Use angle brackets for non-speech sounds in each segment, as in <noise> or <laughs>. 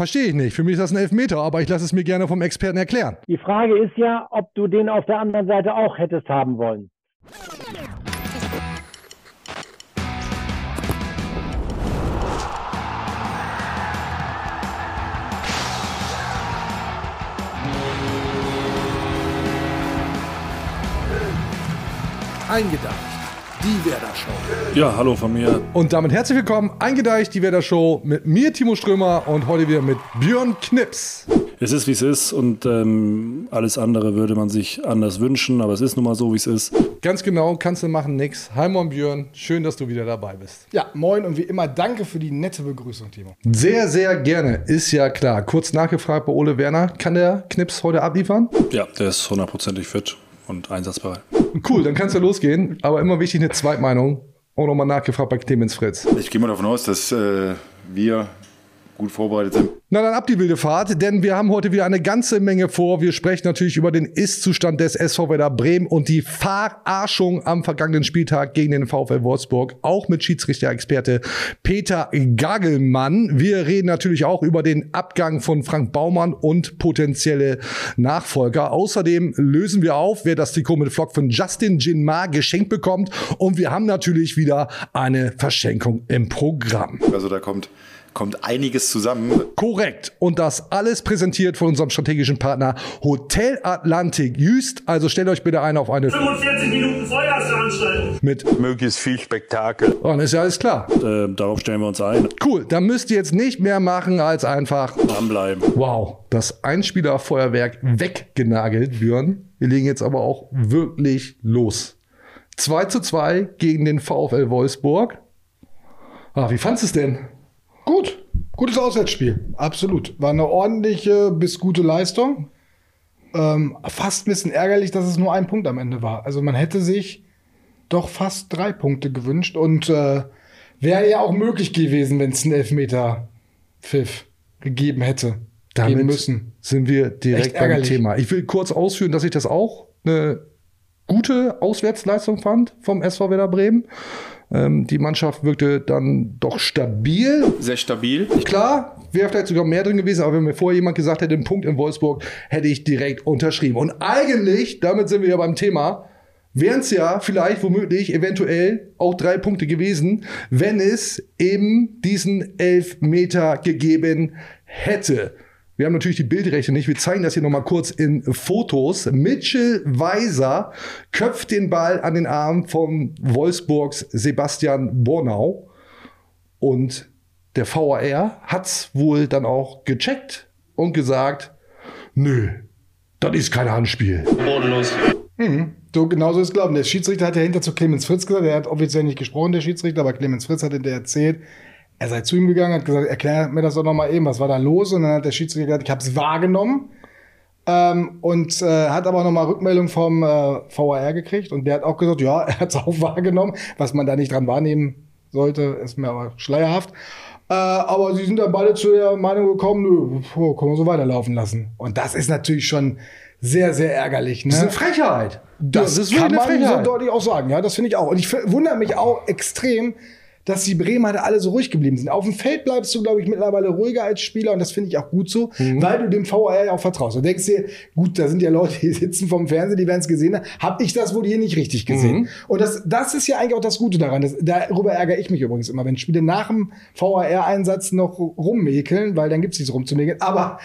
Verstehe ich nicht. Für mich ist das ein Elfmeter, aber ich lasse es mir gerne vom Experten erklären. Die Frage ist ja, ob du den auf der anderen Seite auch hättest haben wollen. Eingedacht. Die Werder Show. Ja, hallo von mir. Und damit herzlich willkommen, eingedeicht, die Werder Show mit mir, Timo Strömer und heute wieder mit Björn Knips. Es ist, wie es ist und ähm, alles andere würde man sich anders wünschen, aber es ist nun mal so, wie es ist. Ganz genau, kannst du machen, nix. Hi Moin Björn, schön, dass du wieder dabei bist. Ja, moin und wie immer danke für die nette Begrüßung, Timo. Sehr, sehr gerne, ist ja klar. Kurz nachgefragt bei Ole Werner, kann der Knips heute abliefern? Ja, der ist hundertprozentig fit und einsatzbereit. Cool, dann kannst du losgehen, aber immer wichtig eine Zweitmeinung. Auch nochmal nachgefragt bei Clemens Fritz. Ich gehe mal davon aus, dass äh, wir gut vorbereitet sind. Na dann ab die wilde Fahrt, denn wir haben heute wieder eine ganze Menge vor. Wir sprechen natürlich über den Ist-Zustand des SV Werder Bremen und die Verarschung am vergangenen Spieltag gegen den VfL Wolfsburg, auch mit Schiedsrichter-Experte Peter Gagelmann. Wir reden natürlich auch über den Abgang von Frank Baumann und potenzielle Nachfolger. Außerdem lösen wir auf, wer das Trikot mit Flock von Justin Jinmar geschenkt bekommt und wir haben natürlich wieder eine Verschenkung im Programm. Also da kommt kommt einiges zusammen. Korrekt. Und das alles präsentiert von unserem strategischen Partner Hotel Atlantik Jüst. Also stellt euch bitte ein auf eine 45 Minuten Feuerveranstaltung. mit möglichst viel Spektakel. Oh, dann ist ja alles klar. Äh, darauf stellen wir uns ein. Cool, dann müsst ihr jetzt nicht mehr machen als einfach Dranbleiben. wow, das Einspielerfeuerwerk weggenagelt, Björn. Wir legen jetzt aber auch wirklich los. 2 zu 2 gegen den VfL Wolfsburg. Ah, wie fandest du es denn? Gut, gutes Auswärtsspiel, absolut. War eine ordentliche bis gute Leistung. Ähm, fast ein bisschen ärgerlich, dass es nur ein Punkt am Ende war. Also man hätte sich doch fast drei Punkte gewünscht und äh, wäre ja auch möglich gewesen, wenn es einen Elfmeter-Pfiff gegeben hätte. Damit geben müssen. sind wir direkt beim. Thema. Ich will kurz ausführen, dass ich das auch eine gute Auswärtsleistung fand vom SV Werder Bremen. Ähm, die Mannschaft wirkte dann doch stabil. Sehr stabil. Klar, wäre vielleicht sogar mehr drin gewesen, aber wenn mir vorher jemand gesagt hätte, einen Punkt in Wolfsburg, hätte ich direkt unterschrieben. Und eigentlich, damit sind wir ja beim Thema, wären es ja vielleicht womöglich eventuell auch drei Punkte gewesen, wenn es eben diesen Elfmeter gegeben hätte. Wir haben natürlich die Bildrechte nicht. Wir zeigen das hier nochmal kurz in Fotos. Mitchell Weiser köpft den Ball an den Arm von Wolfsburgs Sebastian Bornau. Und der VAR hat's wohl dann auch gecheckt und gesagt, nö, das ist kein Handspiel. Bodenlos. So genauso ist es glauben. Der Schiedsrichter hat ja hinter zu Clemens Fritz gesagt, er hat offiziell nicht gesprochen, der Schiedsrichter, aber Clemens Fritz hat hinterher erzählt, er sei zu ihm gegangen, hat gesagt, erklär mir das doch nochmal eben, was war da los? Und dann hat der Schiedsrichter gesagt, ich habe es wahrgenommen. Ähm, und äh, hat aber nochmal Rückmeldung vom äh, VAR gekriegt und der hat auch gesagt, ja, <laughs> er hat es auch wahrgenommen. Was man da nicht dran wahrnehmen sollte, ist mir aber schleierhaft. Äh, aber sie sind dann beide zu der Meinung gekommen, nö, puh, können wir so weiterlaufen lassen. Und das ist natürlich schon sehr, sehr ärgerlich. Ne? Das ist eine Frechheit. Das, ist kann wirklich man eine so Frechheit. deutlich auch sagen. Ja, das finde ich auch. Und ich wundere mich auch extrem, dass die Bremer da alle so ruhig geblieben sind. Auf dem Feld bleibst du, glaube ich, mittlerweile ruhiger als Spieler und das finde ich auch gut so, Mhm. weil du dem VAR ja auch vertraust. Du denkst dir, gut, da sind ja Leute, die <laughs> sitzen vom Fernseher, die werden es gesehen haben. Hab ich das wohl hier nicht richtig gesehen? Mhm. Und das, das ist ja eigentlich auch das Gute daran. Das, darüber ärgere ich mich übrigens immer, wenn Spiele nach dem VAR-Einsatz noch rummäkeln, weil dann gibt es nichts rumzumäkeln. Aber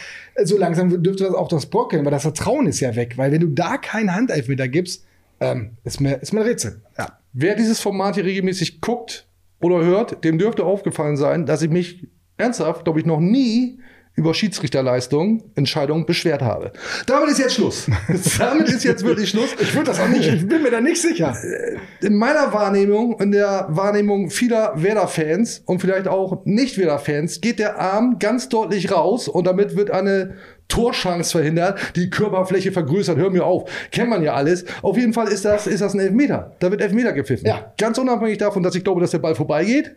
so langsam dürfte das auch das brockeln, weil das Vertrauen ist ja weg. Weil wenn du da keinen Handelfmeter gibst, ähm, ist, mir, ist mir ein Rätsel. Ja. Wer dieses Format hier regelmäßig guckt oder hört, dem dürfte aufgefallen sein, dass ich mich ernsthaft, glaube ich, noch nie über Schiedsrichterleistungen, Entscheidungen beschwert habe. Damit ist jetzt Schluss. <laughs> Damit ist jetzt wirklich Schluss. Ich würde das auch nicht, ich bin mir da nicht sicher. In meiner Wahrnehmung, in der Wahrnehmung vieler Werder-Fans und vielleicht auch Nicht-Werder-Fans, geht der Arm ganz deutlich raus und damit wird eine Torschance verhindert, die Körperfläche vergrößert. Hör mir auf. Kennt man ja alles. Auf jeden Fall ist das, ist das ein Elfmeter. Da wird Elfmeter gepfiffen. Ja. Ganz unabhängig davon, dass ich glaube, dass der Ball vorbeigeht.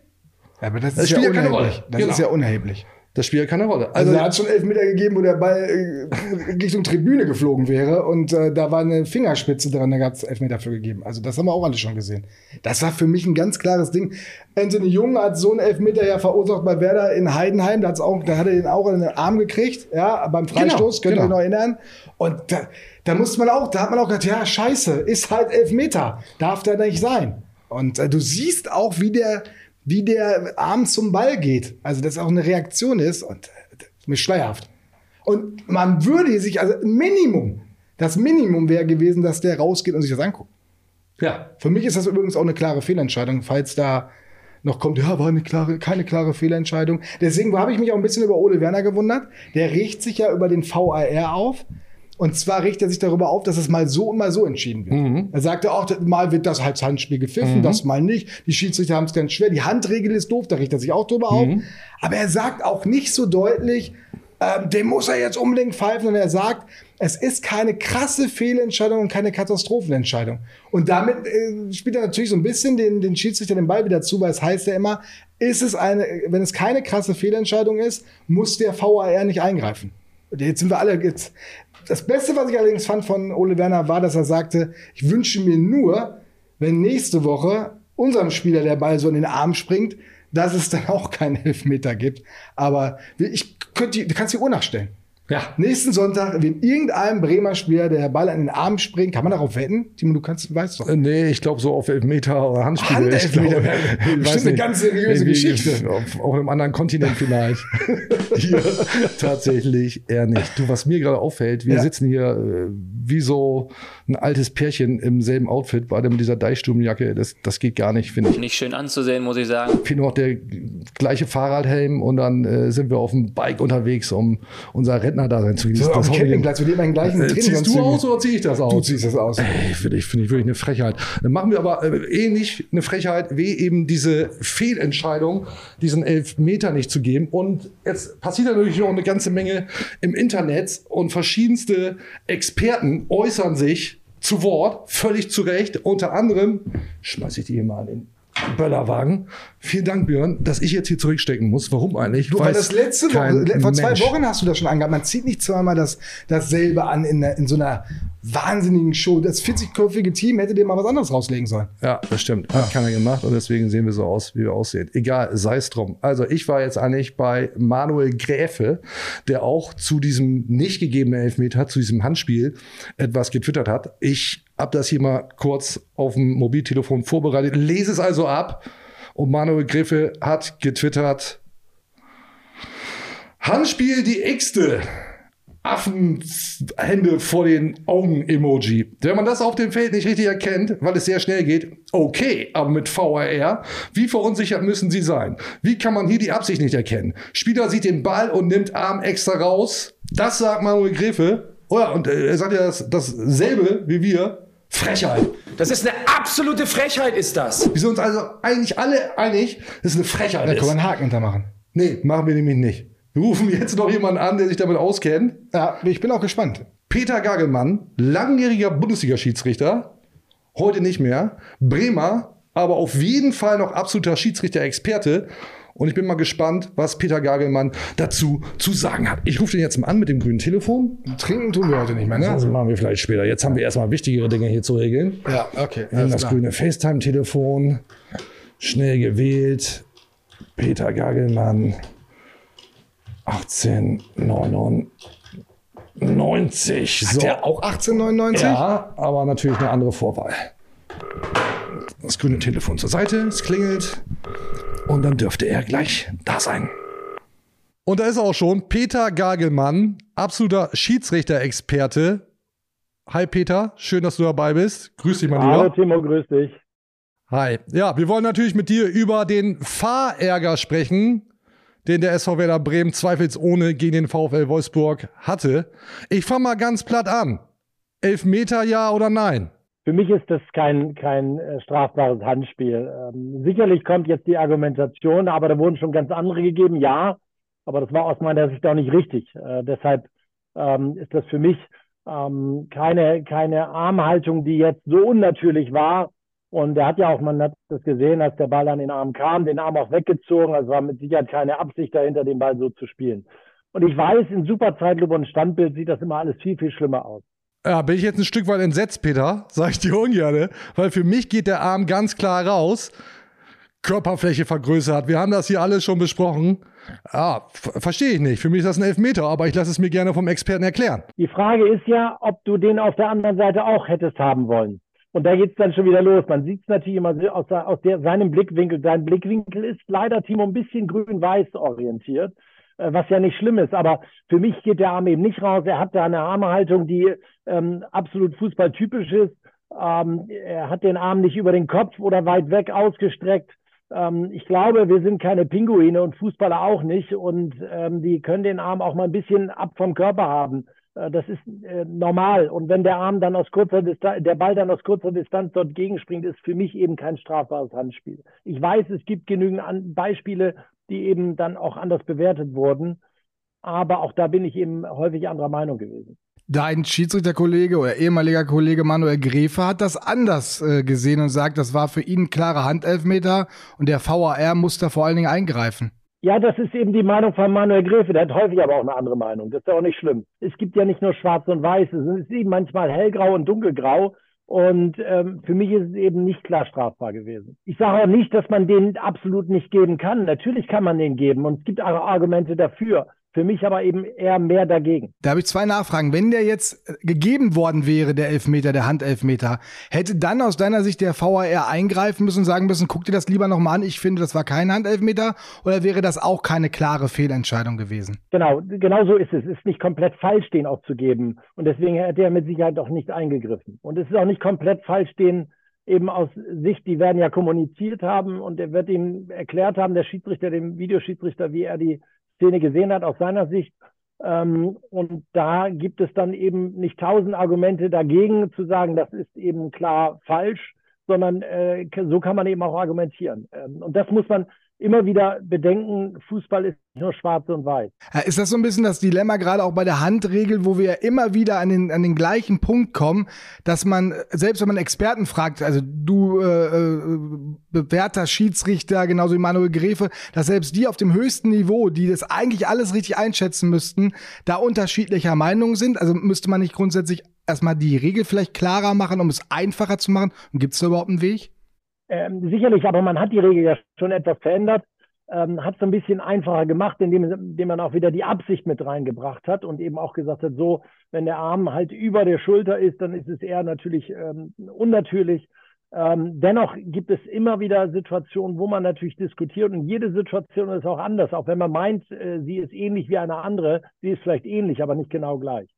Ja, aber das Das ist ja spielt ja keine unerheblich. Rolle. Das Genau. ist ja unerheblich. Das spielt ja keine Rolle. Also, Also, er hat schon Elfmeter gegeben, wo der Ball äh, <laughs> Richtung Tribüne geflogen wäre und äh, da war eine Fingerspitze dran, da gab es Elfmeter für gegeben. Also das haben wir auch alle schon gesehen. Das war für mich ein ganz klares Ding. Anthony Jung hat so einen Elfmeter ja verursacht bei Werder in Heidenheim, da, hat's auch, da hat er den auch in den Arm gekriegt, ja, beim Freistoß, könnt ihr genau. euch noch erinnern. Und da, da musste man auch, da hat man auch gedacht, ja, scheiße, ist halt Elfmeter, darf der nicht sein. Und äh, du siehst auch, wie der, wie der Arm zum Ball geht. Also, dass auch eine Reaktion ist und äh, das ist mir schleierhaft. Und man würde sich, also Minimum, das Minimum wäre gewesen, dass der rausgeht und sich das anguckt. ja. Für mich ist das übrigens auch eine klare Fehlentscheidung, falls da noch kommt, ja, war eine klare, keine klare Fehlentscheidung. Deswegen habe ich mich auch ein bisschen über Ole Werner gewundert. Der regt sich ja über den VAR auf. Und zwar regt er sich darüber auf, dass es mal so und mal so entschieden wird. Er sagte auch, mal wird das als Handspiel gepfiffen, das mal nicht. Die Schiedsrichter haben es ganz schwer. Die Handregel ist doof, da regt er sich auch drüber auf. Aber er sagt auch nicht so deutlich, ähm, den muss er jetzt unbedingt pfeifen, sondern er sagt, es ist keine krasse Fehlentscheidung und keine Katastrophenentscheidung. Und damit äh, spielt er natürlich so ein bisschen den, den Schiedsrichter den Ball wieder zu, weil es heißt ja immer, ist es eine, wenn es keine krasse Fehlentscheidung ist, muss der VAR nicht eingreifen. Und Jetzt sind wir alle jetzt. Das Beste, was ich allerdings fand von Ole Werner, war, dass er sagte, ich wünsche mir nur, wenn nächste Woche unserem Spieler der Ball so in den Arm springt, dass es dann auch keinen Elfmeter gibt. Aber ich könnte, du kannst die Uhr nachstellen. Ja. Nächsten Sonntag wird irgendeinem Bremer Spieler der Ball an den Arm springt. Kann man darauf wetten? Timo, du kannst, weißt doch. Äh, Nee, ich glaube so auf Elfmeter oder Handspiele. Handelfmeter wäre <laughs> bestimmt eine ganz seriöse Geschichte. Auf, auf einem anderen Kontinent vielleicht. <laughs> hier tatsächlich eher nicht. Du, was mir gerade auffällt, wir Ja. sitzen hier äh, wie so ein altes Pärchen im selben Outfit, beide mit dieser Deichstubenjacke. Das, das geht gar nicht, finde ich. Nicht schön anzusehen, muss ich sagen. Fehlt noch der gleiche Fahrradhelm und dann äh, sind wir auf dem Bike unterwegs, um unser Rentnerdasein zu genießen. So, auf dem Campingplatz, wir leben in den gleichen Äh, ziehst du aus oder ziehe ich das aus? Du ziehst das aus. Ey, finde ich, finde ich wirklich eine Frechheit. Dann machen wir aber äh, ähnlich eine Frechheit, wie eben diese Fehlentscheidung, diesen Elfmeter nicht zu geben. Und jetzt passiert natürlich noch eine ganze Menge im Internet und verschiedenste Experten äußern sich zu Wort, völlig zu Recht. Unter anderem schmeiße ich die hier mal an den Böllerwagen. Vielen Dank, Björn, dass ich jetzt hier zurückstecken muss. Warum eigentlich? Du, weil das letzte Woche, vor zwei Mensch. Wochen hast du das schon angehabt. Man zieht nicht zweimal das, dasselbe an in, in so einer wahnsinnigen Show. Das 40-köpfige Team hätte dir mal was anderes rauslegen sollen. Ja, das stimmt. Hat keiner gemacht und deswegen sehen wir so aus, wie wir aussehen. Egal, sei es drum. Also ich war jetzt eigentlich bei Manuel Gräfe, der auch zu diesem nicht gegebenen Elfmeter, zu diesem Handspiel etwas getwittert hat. Ich habe das hier mal kurz auf dem Mobiltelefon vorbereitet, lese es also ab. Und Manuel Gräfe hat getwittert, Handspiel die X-te. Affenhände vor den Augen-Emoji. Wenn man das auf dem Feld nicht richtig erkennt, weil es sehr schnell geht, okay, aber mit VAR, wie verunsichert müssen sie sein? Wie kann man hier die Absicht nicht erkennen? Spieler sieht den Ball und nimmt Arm extra raus. Das sagt Manuel Gräfe. Oh ja, und äh, er sagt ja das, dasselbe wie wir. Frechheit. Das ist eine absolute Frechheit, ist das. Wir sind uns also eigentlich alle einig, dass es eine Frechheit Da ist. kann man einen Haken hintermachen. Nee, machen wir nämlich nicht. Wir rufen jetzt noch jemanden an, der sich damit auskennt. Ja, ich bin auch gespannt. Peter Gagelmann, langjähriger Bundesliga-Schiedsrichter, heute nicht mehr. Bremer, aber auf jeden Fall noch absoluter Schiedsrichter-Experte. Und ich bin mal gespannt, was Peter Gagelmann dazu zu sagen hat. Ich rufe den jetzt mal an mit dem grünen Telefon. Trinken tun wir heute nicht mehr, Das ne? machen wir vielleicht später. Jetzt haben wir erstmal wichtigere Dinge hier zu regeln. Ja, okay. Wir haben alles das klar. grüne FaceTime-Telefon. Schnell gewählt. Peter Gagelmann. 1899. Hat der auch 1899? Ja, aber natürlich eine andere Vorwahl. Das grüne Telefon zur Seite, es klingelt und dann dürfte er gleich da sein. Und da ist er auch schon Peter Gagelmann, absoluter Schiedsrichter-Experte. Hi Peter, schön, dass du dabei bist. Grüß dich, mein Hallo Lieber. Timo, grüß dich. Hi. Ja, wir wollen natürlich mit dir über den Fahrärger sprechen, den der SV Werder Bremen zweifelsohne gegen den VfL Wolfsburg hatte. Ich fange mal ganz platt an. Elfmeter ja oder nein? Für mich ist das kein, kein äh, strafbares Handspiel. Ähm, sicherlich kommt jetzt die Argumentation, aber da wurden schon ganz andere gegeben, ja, aber das war aus meiner Sicht auch nicht richtig. Äh, deshalb ähm, ist das für mich ähm, keine, keine Armhaltung, die jetzt so unnatürlich war, Und er hat ja auch, man hat das gesehen, als der Ball an den Arm kam, den Arm auch weggezogen. Also war mit Sicherheit keine Absicht dahinter, den Ball so zu spielen. Und ich weiß, in Superzeitlupe und Standbild sieht das immer alles viel, viel schlimmer aus. Ja, bin ich jetzt ein Stück weit entsetzt, Peter, <laughs> sag ich dir ungern, weil für mich geht der Arm ganz klar raus. Körperfläche vergrößert. Wir haben das hier alles schon besprochen. Ja, verstehe ich nicht. Für mich ist das ein Elfmeter, aber ich lasse es mir gerne vom Experten erklären. Die Frage ist ja, ob du den auf der anderen Seite auch hättest haben wollen. Und da geht's dann schon wieder los. Man sieht es natürlich immer aus, aus der, seinem Blickwinkel. Sein Blickwinkel ist leider, Timo, ein bisschen grün-weiß orientiert, äh, was ja nicht schlimm ist. Aber für mich geht der Arm eben nicht raus. Er hat da eine Armhaltung, die ähm, absolut fußballtypisch ist. Ähm, er hat den Arm nicht über den Kopf oder weit weg ausgestreckt. Ähm, ich glaube, wir sind keine Pinguine und Fußballer auch nicht. Und ähm, die können den Arm auch mal ein bisschen ab vom Körper haben. Äh, das ist äh, normal. Und wenn der Arm dann aus kurzer Distanz, der Ball dann aus kurzer Distanz dort gegenspringt, ist für mich eben kein strafbares Handspiel. Ich weiß, es gibt genügend An Beispiele, die eben dann auch anders bewertet wurden. Aber auch da bin ich eben häufig anderer Meinung gewesen. Dein Schiedsrichterkollege oder ehemaliger Kollege Manuel Grefe hat das anders äh, gesehen und sagt, das war für ihn ein klarer Handelfmeter und der VAR muss da vor allen Dingen eingreifen. Ja, das ist eben die Meinung von Manuel Gräfe. Der hat häufig aber auch eine andere Meinung. Das ist ja auch nicht schlimm. Es gibt ja nicht nur schwarz und weiß. Es ist eben manchmal hellgrau und dunkelgrau. Und ähm, für mich ist es eben nicht klar strafbar gewesen. Ich sage auch nicht, dass man den absolut nicht geben kann. Natürlich kann man den geben. Und es gibt auch Argumente dafür. Für mich aber eben eher mehr dagegen. Da habe ich zwei Nachfragen. Wenn der jetzt äh, gegeben worden wäre, der Elfmeter, der Handelfmeter, hätte dann aus deiner Sicht der VAR eingreifen müssen und sagen müssen, guck dir das lieber nochmal an, ich finde, das war kein Handelfmeter, oder wäre das auch keine klare Fehlentscheidung gewesen? Genau, genau so ist es. Es ist nicht komplett falsch, den auch zu geben. Und deswegen hätte er mit Sicherheit auch nicht eingegriffen. Und es ist auch nicht komplett falsch, den eben aus Sicht, die werden ja kommuniziert haben und er wird ihm erklärt haben, der Schiedsrichter, dem Videoschiedsrichter, wie er die Szene gesehen hat aus seiner Sicht. Ähm, und da gibt es dann eben nicht tausend Argumente dagegen zu sagen, das ist eben klar falsch, sondern äh, so kann man eben auch argumentieren. Ähm, und das muss man immer wieder bedenken, Fußball ist nicht nur schwarz und weiß. Ist das so ein bisschen das Dilemma, gerade auch bei der Handregel, wo wir immer wieder an den, an den gleichen Punkt kommen, dass man, selbst wenn man Experten fragt, also du äh, äh bewährter Schiedsrichter, genauso wie Manuel Gräfe, dass selbst die auf dem höchsten Niveau, die das eigentlich alles richtig einschätzen müssten, da unterschiedlicher Meinung sind? Also müsste man nicht grundsätzlich erstmal die Regel vielleicht klarer machen, um es einfacher zu machen? Und gibt es da überhaupt einen Weg? Ähm, sicherlich, aber man hat die Regel ja schon etwas verändert, ähm, hat es ein bisschen einfacher gemacht, indem, indem man auch wieder die Absicht mit reingebracht hat und eben auch gesagt hat, so, wenn der Arm halt über der Schulter ist, dann ist es eher natürlich ähm, unnatürlich. Ähm, dennoch gibt es immer wieder Situationen, wo man natürlich diskutiert und jede Situation ist auch anders, auch wenn man meint, äh, sie ist ähnlich wie eine andere, sie ist vielleicht ähnlich, aber nicht genau gleich.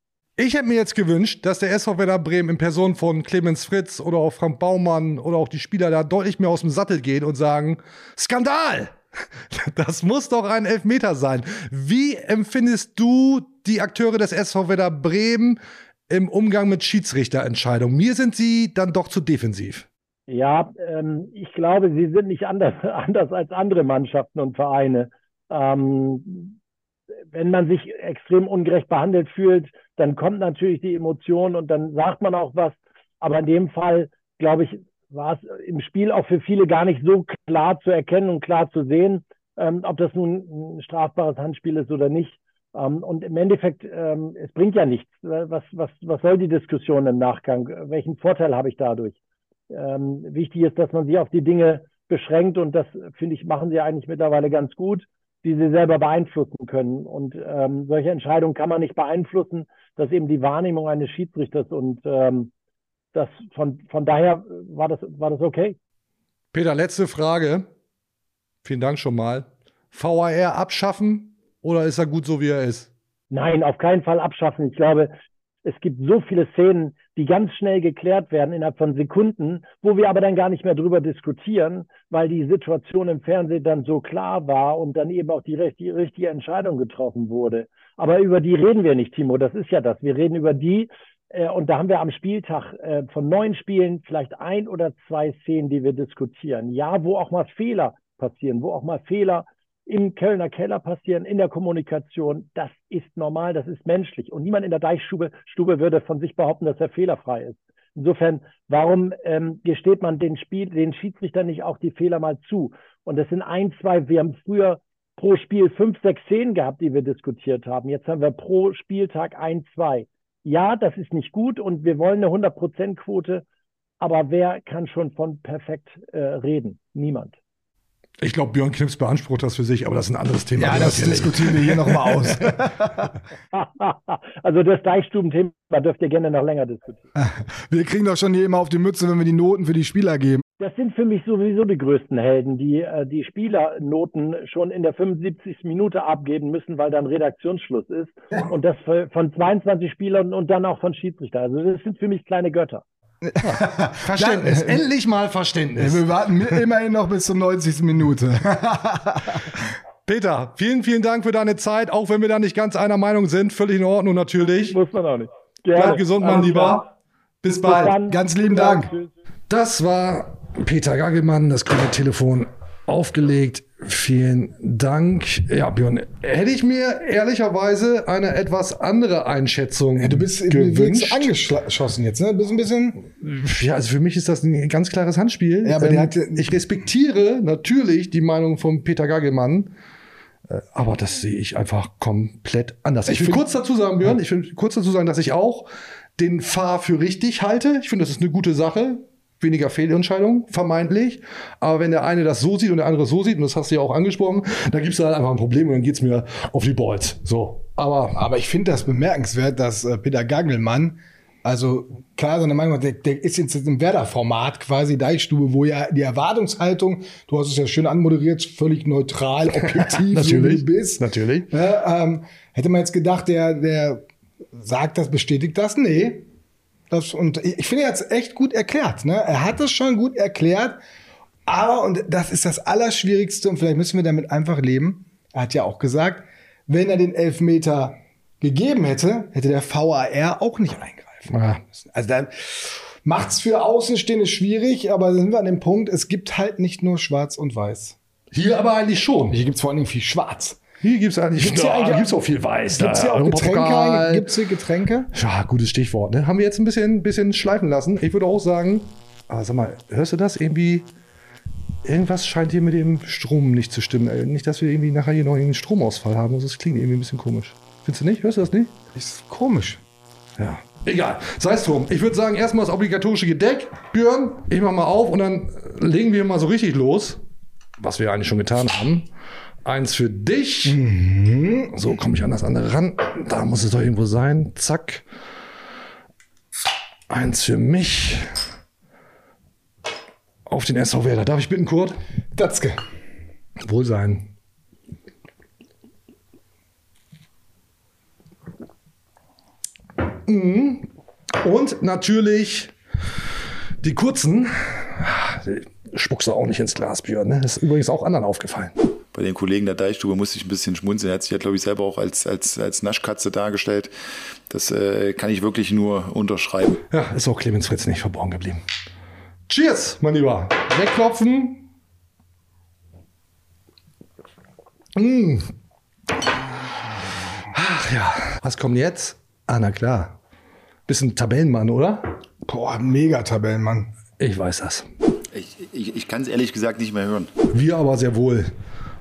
Ich hätte mir jetzt gewünscht, dass der SV Werder Bremen in Person von Clemens Fritz oder auch Frank Baumann oder auch die Spieler da deutlich mehr aus dem Sattel gehen und sagen, Skandal! <laughs> Das muss doch ein Elfmeter sein. Wie empfindest du die Akteure des SV Werder Bremen im Umgang mit Schiedsrichterentscheidungen? Mir sind sie dann doch zu defensiv. Ja, ähm, ich glaube, sie sind nicht anders, <laughs> anders als andere Mannschaften und Vereine. Ähm, wenn man sich extrem ungerecht behandelt fühlt, dann kommt natürlich die Emotion und dann sagt man auch was. Aber in dem Fall, glaube ich, war es im Spiel auch für viele gar nicht so klar zu erkennen und klar zu sehen, ähm, ob das nun ein strafbares Handspiel ist oder nicht. Ähm, und im Endeffekt, ähm, es bringt ja nichts. Was, was, was soll die Diskussion im Nachgang? Welchen Vorteil habe ich dadurch? Ähm, wichtig ist, dass man sich auf die Dinge beschränkt und das, finde ich, machen sie eigentlich mittlerweile ganz gut die sie selber beeinflussen können. Und ähm, solche Entscheidungen kann man nicht beeinflussen. Das ist eben die Wahrnehmung eines Schiedsrichters und ähm, das von, von daher war das, war das okay. Peter, letzte Frage. Vielen Dank schon mal. VAR abschaffen oder ist er gut so, wie er ist? Nein, auf keinen Fall abschaffen. Ich glaube, es gibt so viele Szenen, die ganz schnell geklärt werden innerhalb von Sekunden, wo wir aber dann gar nicht mehr drüber diskutieren, weil die Situation im Fernsehen dann so klar war und dann eben auch die, die richtige Entscheidung getroffen wurde. Aber über die reden wir nicht, Timo. Das ist ja das. Wir reden über die, äh, und da haben wir am Spieltag äh, von neun Spielen vielleicht ein oder zwei Szenen, die wir diskutieren. Ja, wo auch mal Fehler passieren, wo auch mal Fehler im Kölner Keller passieren, in der Kommunikation. Das ist normal, das ist menschlich. Und niemand in der Deichstube Stube würde von sich behaupten, dass er fehlerfrei ist. Insofern, warum ähm, gesteht man den Spiel, den Schiedsrichter nicht auch die Fehler mal zu? Und das sind ein, zwei, wir haben früher pro Spiel fünf, sechs Szenen gehabt, die wir diskutiert haben. Jetzt haben wir pro Spieltag ein, zwei. Ja, das ist nicht gut und wir wollen eine 100%-Quote, aber wer kann schon von perfekt äh, reden? Niemand. Ich glaube, Björn Knips beansprucht das für sich, aber das ist ein anderes Thema. Ja, das diskutieren wir hier nochmal aus. <laughs> also das Deichstuben-Thema dürft ihr gerne noch länger diskutieren. <laughs> Wir kriegen doch schon hier immer auf die Mütze, wenn wir die Noten für die Spieler geben. Das sind für mich sowieso die größten Helden, die äh, die Spielernoten schon in der 75. Minute abgeben müssen, weil dann Redaktionsschluss ist. Und das von 22 Spielern und dann auch von Schiedsrichter. Also das sind für mich kleine Götter. <laughs> Verständnis. <laughs> Endlich mal Verständnis. Wir warten immerhin noch bis zur 90. Minute. <laughs> Peter, vielen, vielen Dank für deine Zeit, auch wenn wir da nicht ganz einer Meinung sind. Völlig in Ordnung natürlich. Muss man auch nicht. Gerne. Bleib gesund, mein Lieber. Bis bald. Bis ganz lieben Dank. Das war Peter Gagelmann, das grüne Telefon aufgelegt. Vielen Dank. Ja, Björn, hätte ich mir ehrlicherweise eine etwas andere Einschätzung ja, du bist gewünscht. angeschossen jetzt, ne? Du bist ein bisschen. Ja, also für mich ist das ein ganz klares Handspiel. Ja, aber ähm, der hat, ich respektiere natürlich die Meinung von Peter Gagelmann. Äh, aber das sehe ich einfach komplett anders. Ich, ich will kurz dazu sagen, Björn, ich will kurz dazu sagen, dass ich auch den Fahr für richtig halte. Ich finde, das ist eine gute Sache weniger Fehlentscheidungen, vermeintlich. Aber wenn der eine das so sieht und der andere so sieht, und das hast du ja auch angesprochen, dann gibt es halt einfach ein Problem und dann geht es mir auf die Balls. So. Aber, aber ich finde das bemerkenswert, dass äh, Peter Gagelmann, also klar, seine Meinung, der, der ist jetzt im Werder-Format quasi Deichstube, wo ja die Erwartungshaltung, du hast es ja schön anmoderiert, völlig neutral, <laughs> objektiv, natürlich, so wie du bist. Natürlich. Ja, ähm, hätte man jetzt gedacht, der, der sagt das, bestätigt das? Nee. Das, und ich finde, er hat es echt gut erklärt. Ne? Er hat es schon gut erklärt. Aber, und das ist das Allerschwierigste, und vielleicht müssen wir damit einfach leben. Er hat ja auch gesagt, wenn er den Elfmeter gegeben hätte, hätte der VAR auch nicht eingreifen ja. müssen. Also dann macht's für Außenstehende schwierig, aber sind wir an dem Punkt, es gibt halt nicht nur schwarz und weiß. Hier aber eigentlich schon. Hier gibt's vor allen Dingen viel schwarz. Hier gibt es eigentlich, gibt's ja, eigentlich gibt's auch viel Weiß. Gibt's hier auch Getränke? Gibt's hier Getränke? Ja, gutes Stichwort. Ne? Haben wir jetzt ein bisschen, bisschen schleifen lassen. Ich würde auch sagen, ah, sag mal, hörst du das irgendwie? Irgendwas scheint hier mit dem Strom nicht zu stimmen. Äh, nicht, dass wir irgendwie nachher hier noch einen Stromausfall haben. Das klingt irgendwie ein bisschen komisch. Findest du nicht? Hörst du das nicht? Ist komisch. Ja. Egal, sei es drum. Ich würde sagen, erstmal das obligatorische Gedeck. Björn, ich mach mal auf und dann legen wir mal so richtig los. Was wir eigentlich schon getan haben. Eins für dich. Mhm. So komme ich an das andere ran. Da muss es doch irgendwo sein. Zack. Eins für mich. Auf den SV Werder. Darf ich bitten, Kurt? Datzke. Wohl sein. Mhm. Und natürlich die kurzen. Spuckst du auch nicht ins Glas, Björn. Ne? Das ist übrigens auch anderen aufgefallen bei den Kollegen der Deichstube musste ich ein bisschen schmunzeln. Er hat sich ja, glaube ich, selber auch als, als, als Naschkatze dargestellt. Das äh, kann ich wirklich nur unterschreiben. Ja, ist auch Clemens Fritz nicht verborgen geblieben. Cheers, mein Lieber. Wegklopfen. Mmh. Ach ja, was kommt jetzt? Ah, na klar. Bisschen Tabellenmann, oder? Boah, mega Tabellenmann. Ich weiß das. Ich, ich, ich kann es ehrlich gesagt nicht mehr hören. Wir aber sehr wohl.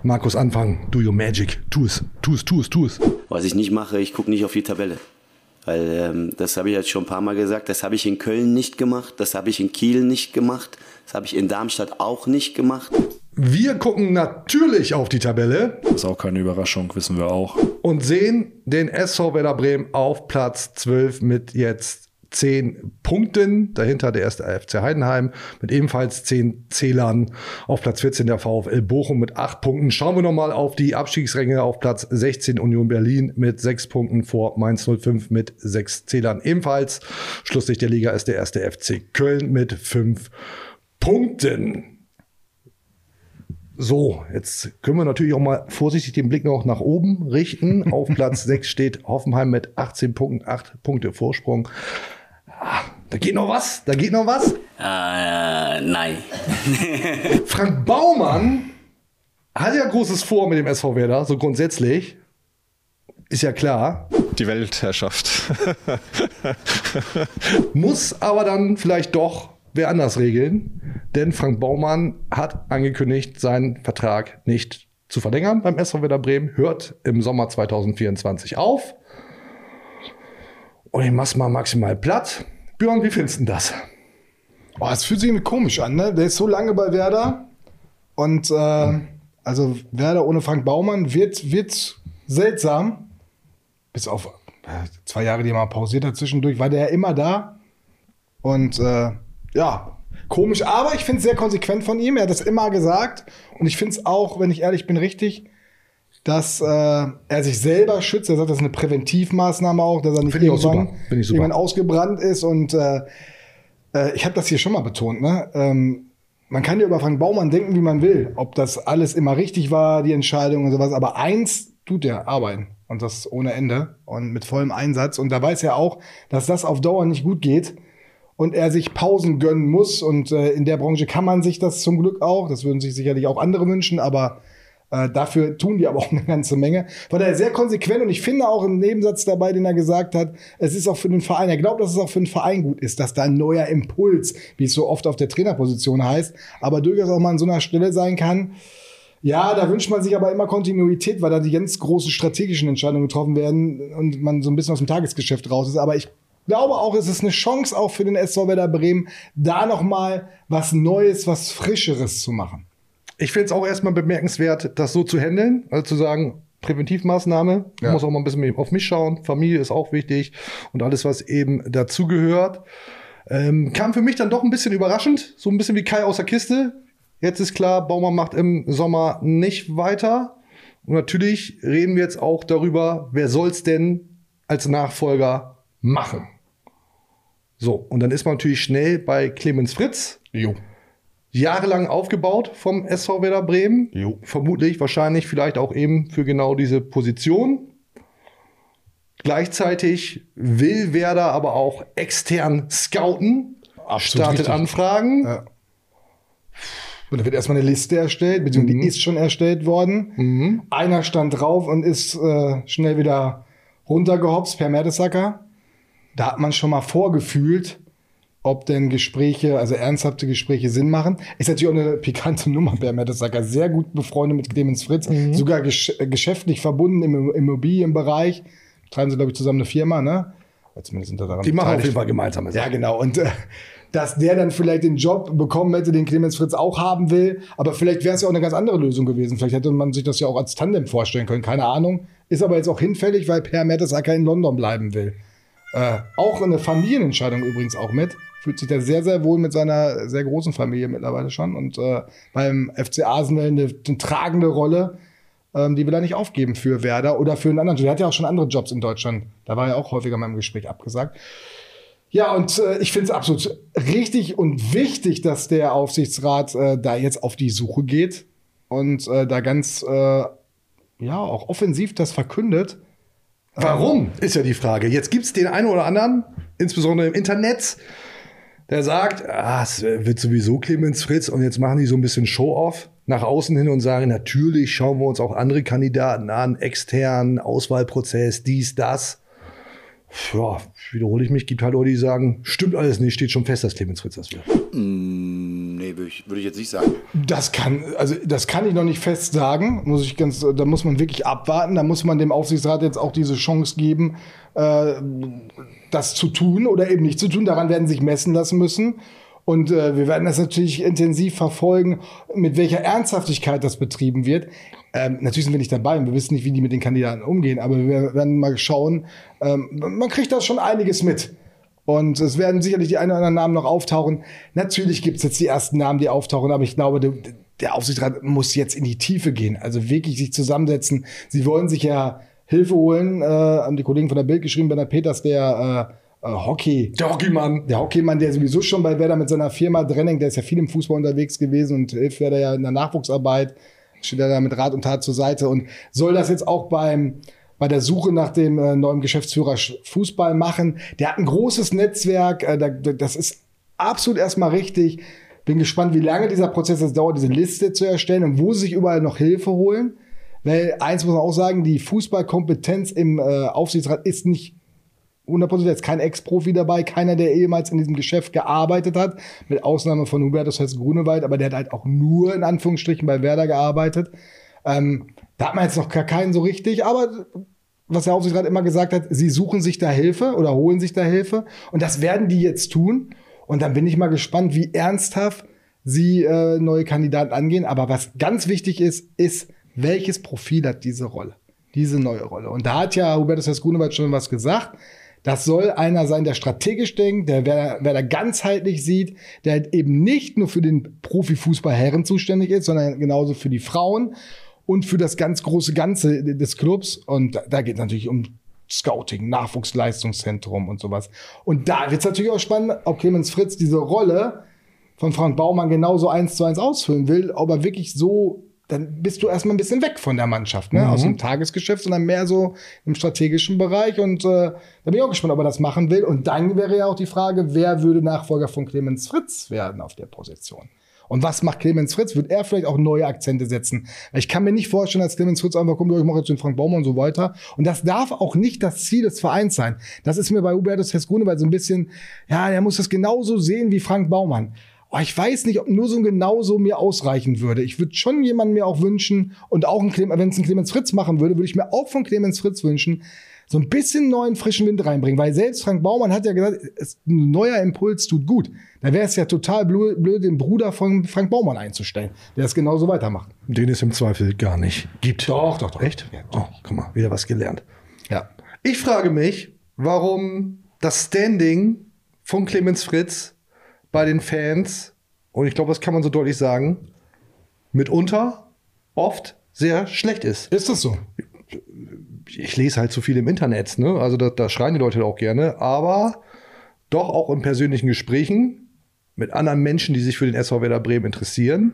Markus anfangen. Do your magic. Tu es, tu es, tu es, tu es. Was ich nicht mache, ich gucke nicht auf die Tabelle. Weil ähm, das habe ich jetzt schon ein paar Mal gesagt. Das habe ich in Köln nicht gemacht. Das habe ich in Kiel nicht gemacht. Das habe ich in Darmstadt auch nicht gemacht. Wir gucken natürlich auf die Tabelle. Das ist auch keine Überraschung, wissen wir auch. Und sehen den SV Werder Bremen auf Platz 12 mit jetzt zehn Punkten. Dahinter der erste FC Heidenheim mit ebenfalls zehn Zählern. Auf Platz 14 der VfL Bochum mit acht Punkten. Schauen wir nochmal auf die Abstiegsränge. Auf Platz 16 Union Berlin mit sechs Punkten vor Mainz 05 mit sechs Zählern ebenfalls. Schlusslicht der Liga ist der erste FC Köln mit fünf Punkten. So, jetzt können wir natürlich auch mal vorsichtig den Blick noch nach oben richten. Auf Platz <laughs> 6 steht Hoffenheim mit 18 Punkten, 8 Punkte Vorsprung. Ah, da geht noch was? Da geht noch was? Äh, nein. <laughs> Frank Baumann hat ja großes vor mit dem SV Werder, so grundsätzlich. Ist ja klar. die Weltherrschaft. <laughs> Muss aber dann vielleicht doch wer anders regeln, denn Frank Baumann hat angekündigt, seinen Vertrag nicht zu verlängern beim SV Werder Bremen, hört im Sommer 2024 auf. Und ich mach's mal maximal platt. Björn, wie findest du das? Oh, es fühlt sich komisch an, ne? Der ist so lange bei Werder und äh, also Werder ohne Frank Baumann wird, wird seltsam. Bis auf äh, zwei Jahre, die er mal pausiert hat zwischendurch, war der ja immer da. Und äh, ja, komisch, aber ich finde es sehr konsequent von ihm. Er hat das immer gesagt. Und ich finde es auch, wenn ich ehrlich bin, richtig, dass äh, er sich selber schützt. Er sagt, das ist eine Präventivmaßnahme auch, dass er nicht auch irgendwann, irgendwann ausgebrannt ist. Und äh, äh, ich habe das hier schon mal betont. Ne? Ähm, man kann ja über Frank Baumann denken, wie man will. Ob das alles immer richtig war, die Entscheidung und sowas. Aber eins tut er, arbeiten. Und das ohne Ende und mit vollem Einsatz. Und da weiß er auch, dass das auf Dauer nicht gut geht und er sich Pausen gönnen muss. Und äh, in der Branche kann man sich das zum Glück auch. Das würden sich sicherlich auch andere wünschen, aber äh, dafür tun die aber auch eine ganze Menge. War daher sehr konsequent und ich finde auch im Nebensatz dabei, den er gesagt hat, es ist auch für den Verein, er glaubt, dass es auch für den Verein gut ist, dass da ein neuer Impuls, wie es so oft auf der Trainerposition heißt, aber durchaus auch mal an so einer Stelle sein kann. Ja, da wünscht man sich aber immer Kontinuität, weil da die ganz großen strategischen Entscheidungen getroffen werden und man so ein bisschen aus dem Tagesgeschäft raus ist. Aber ich glaube auch, es ist eine Chance auch für den SV Werder Bremen, da noch mal was Neues, was Frischeres zu machen. Ich finde es auch erstmal bemerkenswert, das so zu handeln, also zu sagen, Präventivmaßnahme, Ja. muss auch mal ein bisschen auf mich schauen, Familie ist auch wichtig und alles, was eben dazugehört. Ähm, kam für mich dann doch ein bisschen überraschend, so ein bisschen wie Kai aus der Kiste. Jetzt ist klar, Baumann macht im Sommer nicht weiter. Und natürlich reden wir jetzt auch darüber, wer soll's denn als Nachfolger machen. So, und dann ist man natürlich schnell bei Clemens Fritz, Jo. Jahrelang aufgebaut vom SV Werder Bremen. Jo. Vermutlich, wahrscheinlich, vielleicht auch eben für genau diese Position. Gleichzeitig will Werder aber auch extern scouten, startet richtig. Anfragen. Ja. Und da wird erstmal eine Liste erstellt, beziehungsweise Mhm. die ist schon erstellt worden. Einer stand drauf und ist äh, schnell wieder runtergehopst per Mertesacker. Da hat man schon mal vorgefühlt, ob denn Gespräche, also ernsthafte Gespräche Sinn machen. Ist natürlich auch eine pikante <laughs> Nummer, Per Mertesacker. Sehr gut befreundet mit Clemens Fritz, Mhm. sogar gesch äh, geschäftlich verbunden im Immobilienbereich. Treiben sie, glaube ich, zusammen eine Firma, ne? Zumindest sind da daran Die machen auf jeden Fall gemeinsame Ja, Sachen. genau. Und äh, dass der dann vielleicht den Job bekommen hätte, den Clemens Fritz auch haben will. Aber vielleicht wäre es ja auch eine ganz andere Lösung gewesen. Vielleicht hätte man sich das ja auch als Tandem vorstellen können. Keine Ahnung. Ist aber jetzt auch hinfällig, weil Per Mertesacker in London bleiben will. Äh, auch eine Familienentscheidung übrigens auch mit. Fühlt sich da sehr, sehr wohl mit seiner sehr großen Familie mittlerweile schon. Und äh, beim FC Arsenal eine, eine tragende Rolle, ähm, die will er nicht aufgeben für Werder oder für einen anderen. Job. Er hat ja auch schon andere Jobs in Deutschland. Da war er auch häufiger mal im Gespräch abgesagt. Ja, und äh, ich finde es absolut richtig und wichtig, dass der Aufsichtsrat äh, da jetzt auf die Suche geht und äh, da ganz, äh, ja, auch offensiv das verkündet. Warum, ist ja die Frage. Jetzt gibt's den einen oder anderen, insbesondere im Internet, der sagt, ah, es wird sowieso Clemens Fritz und jetzt machen die so ein bisschen Show-off nach außen hin und sagen, natürlich schauen wir uns auch andere Kandidaten an, extern, Auswahlprozess, dies, das. Ja, wiederhole ich mich, gibt halt Leute, die sagen, stimmt alles nicht, steht schon fest, dass Clemens Fritz das wird. Mm, nee, würde ich, würde ich jetzt nicht sagen. Das kann, also das kann ich noch nicht fest sagen. Muss ich ganz, da muss man wirklich abwarten. Da muss man dem Aufsichtsrat jetzt auch diese Chance geben, äh, das zu tun oder eben nicht zu tun. Daran werden sich messen lassen müssen. Und äh, wir werden das natürlich intensiv verfolgen, mit welcher Ernsthaftigkeit das betrieben wird. Ähm, natürlich sind wir nicht dabei und wir wissen nicht, wie die mit den Kandidaten umgehen, aber wir werden mal schauen. Ähm, man kriegt da schon einiges mit. Und es werden sicherlich die ein oder anderen Namen noch auftauchen. Natürlich gibt es jetzt die ersten Namen, die auftauchen, aber ich glaube, der, der Aufsichtsrat muss jetzt in die Tiefe gehen. Also wirklich sich zusammensetzen. Sie wollen sich ja Hilfe holen. Äh, haben die Kollegen von der Bild geschrieben, Bernhard Peters, der äh, äh, Hockey. Der Hockeymann. Der Hockeymann, der sowieso schon bei Werder mit seiner Firma Drenning, der ist ja viel im Fußball unterwegs gewesen und hilft Werder ja in der Nachwuchsarbeit. Steht er da mit Rat und Tat zur Seite und soll das jetzt auch beim bei der Suche nach dem äh, neuen Geschäftsführer Sch- Fußball machen. Der hat ein großes Netzwerk, äh, da, das ist absolut erstmal richtig. Bin gespannt, wie lange dieser Prozess jetzt dauert, diese Liste zu erstellen und wo sie sich überall noch Hilfe holen. Weil eins muss man auch sagen, die Fußballkompetenz im äh, Aufsichtsrat ist nicht 100%, jetzt kein Ex-Profi dabei, keiner, der ehemals in diesem Geschäft gearbeitet hat, mit Ausnahme von Hubertus Hess-Grunewald, aber der hat halt auch nur in Anführungsstrichen bei Werder gearbeitet. Ähm, da hat man jetzt noch keinen so richtig, aber was der Aufsichtsrat immer gesagt hat, sie suchen sich da Hilfe oder holen sich da Hilfe und das werden die jetzt tun. Und dann bin ich mal gespannt, wie ernsthaft sie äh, neue Kandidaten angehen. Aber was ganz wichtig ist, ist, welches Profil hat diese Rolle, diese neue Rolle. Und da hat ja Hubertus Hess-Grunewald schon was gesagt. Das soll einer sein, der strategisch denkt, der wer, wer da ganzheitlich sieht, der eben nicht nur für den Profifußball Herren zuständig ist, sondern genauso für die Frauen und für das ganz große Ganze des Clubs. Und da, da geht es natürlich um Scouting, Nachwuchsleistungszentrum und sowas. Und da wird es natürlich auch spannend, ob Clemens Fritz diese Rolle von Frank Baumann genauso eins zu eins ausfüllen will, ob er wirklich so dann bist du erstmal ein bisschen weg von der Mannschaft, ne? Mhm. aus dem Tagesgeschäft, sondern mehr so im strategischen Bereich. Und äh, da bin ich auch gespannt, ob er das machen will. Und dann wäre ja auch die Frage, wer würde Nachfolger von Clemens Fritz werden auf der Position? Und was macht Clemens Fritz? Wird er vielleicht auch neue Akzente setzen? Ich kann mir nicht vorstellen, dass Clemens Fritz einfach kommt, ich mache jetzt den Frank Baumann und so weiter. Und das darf auch nicht das Ziel des Vereins sein. Das ist mir bei Hubertus Hess-Grunewald so ein bisschen, ja, er muss das genauso sehen wie Frank Baumann. Oh, ich weiß nicht, ob nur so genauso mir ausreichen würde. Ich würde schon jemanden mir auch wünschen und auch ein wenn es ein Clemens Fritz machen würde, würde ich mir auch von Clemens Fritz wünschen, so ein bisschen neuen frischen Wind reinbringen, weil selbst Frank Baumann hat ja gesagt, ein neuer Impuls tut gut. Da wäre es ja total blöd, den Bruder von Frank Baumann einzustellen, der es genauso weitermacht. Den es im Zweifel gar nicht gibt. Doch, doch, doch. Echt? Ja, oh, guck mal, wieder was gelernt. Ja. Ich frage mich, warum das Standing von Clemens Fritz bei den Fans und ich glaube, das kann man so deutlich sagen, mitunter oft sehr schlecht ist. Ist das so? Ich lese halt zu viel im Internet, ne? Also da, da schreien die Leute auch gerne, aber doch auch in persönlichen Gesprächen mit anderen Menschen, die sich für den SV Werder Bremen interessieren,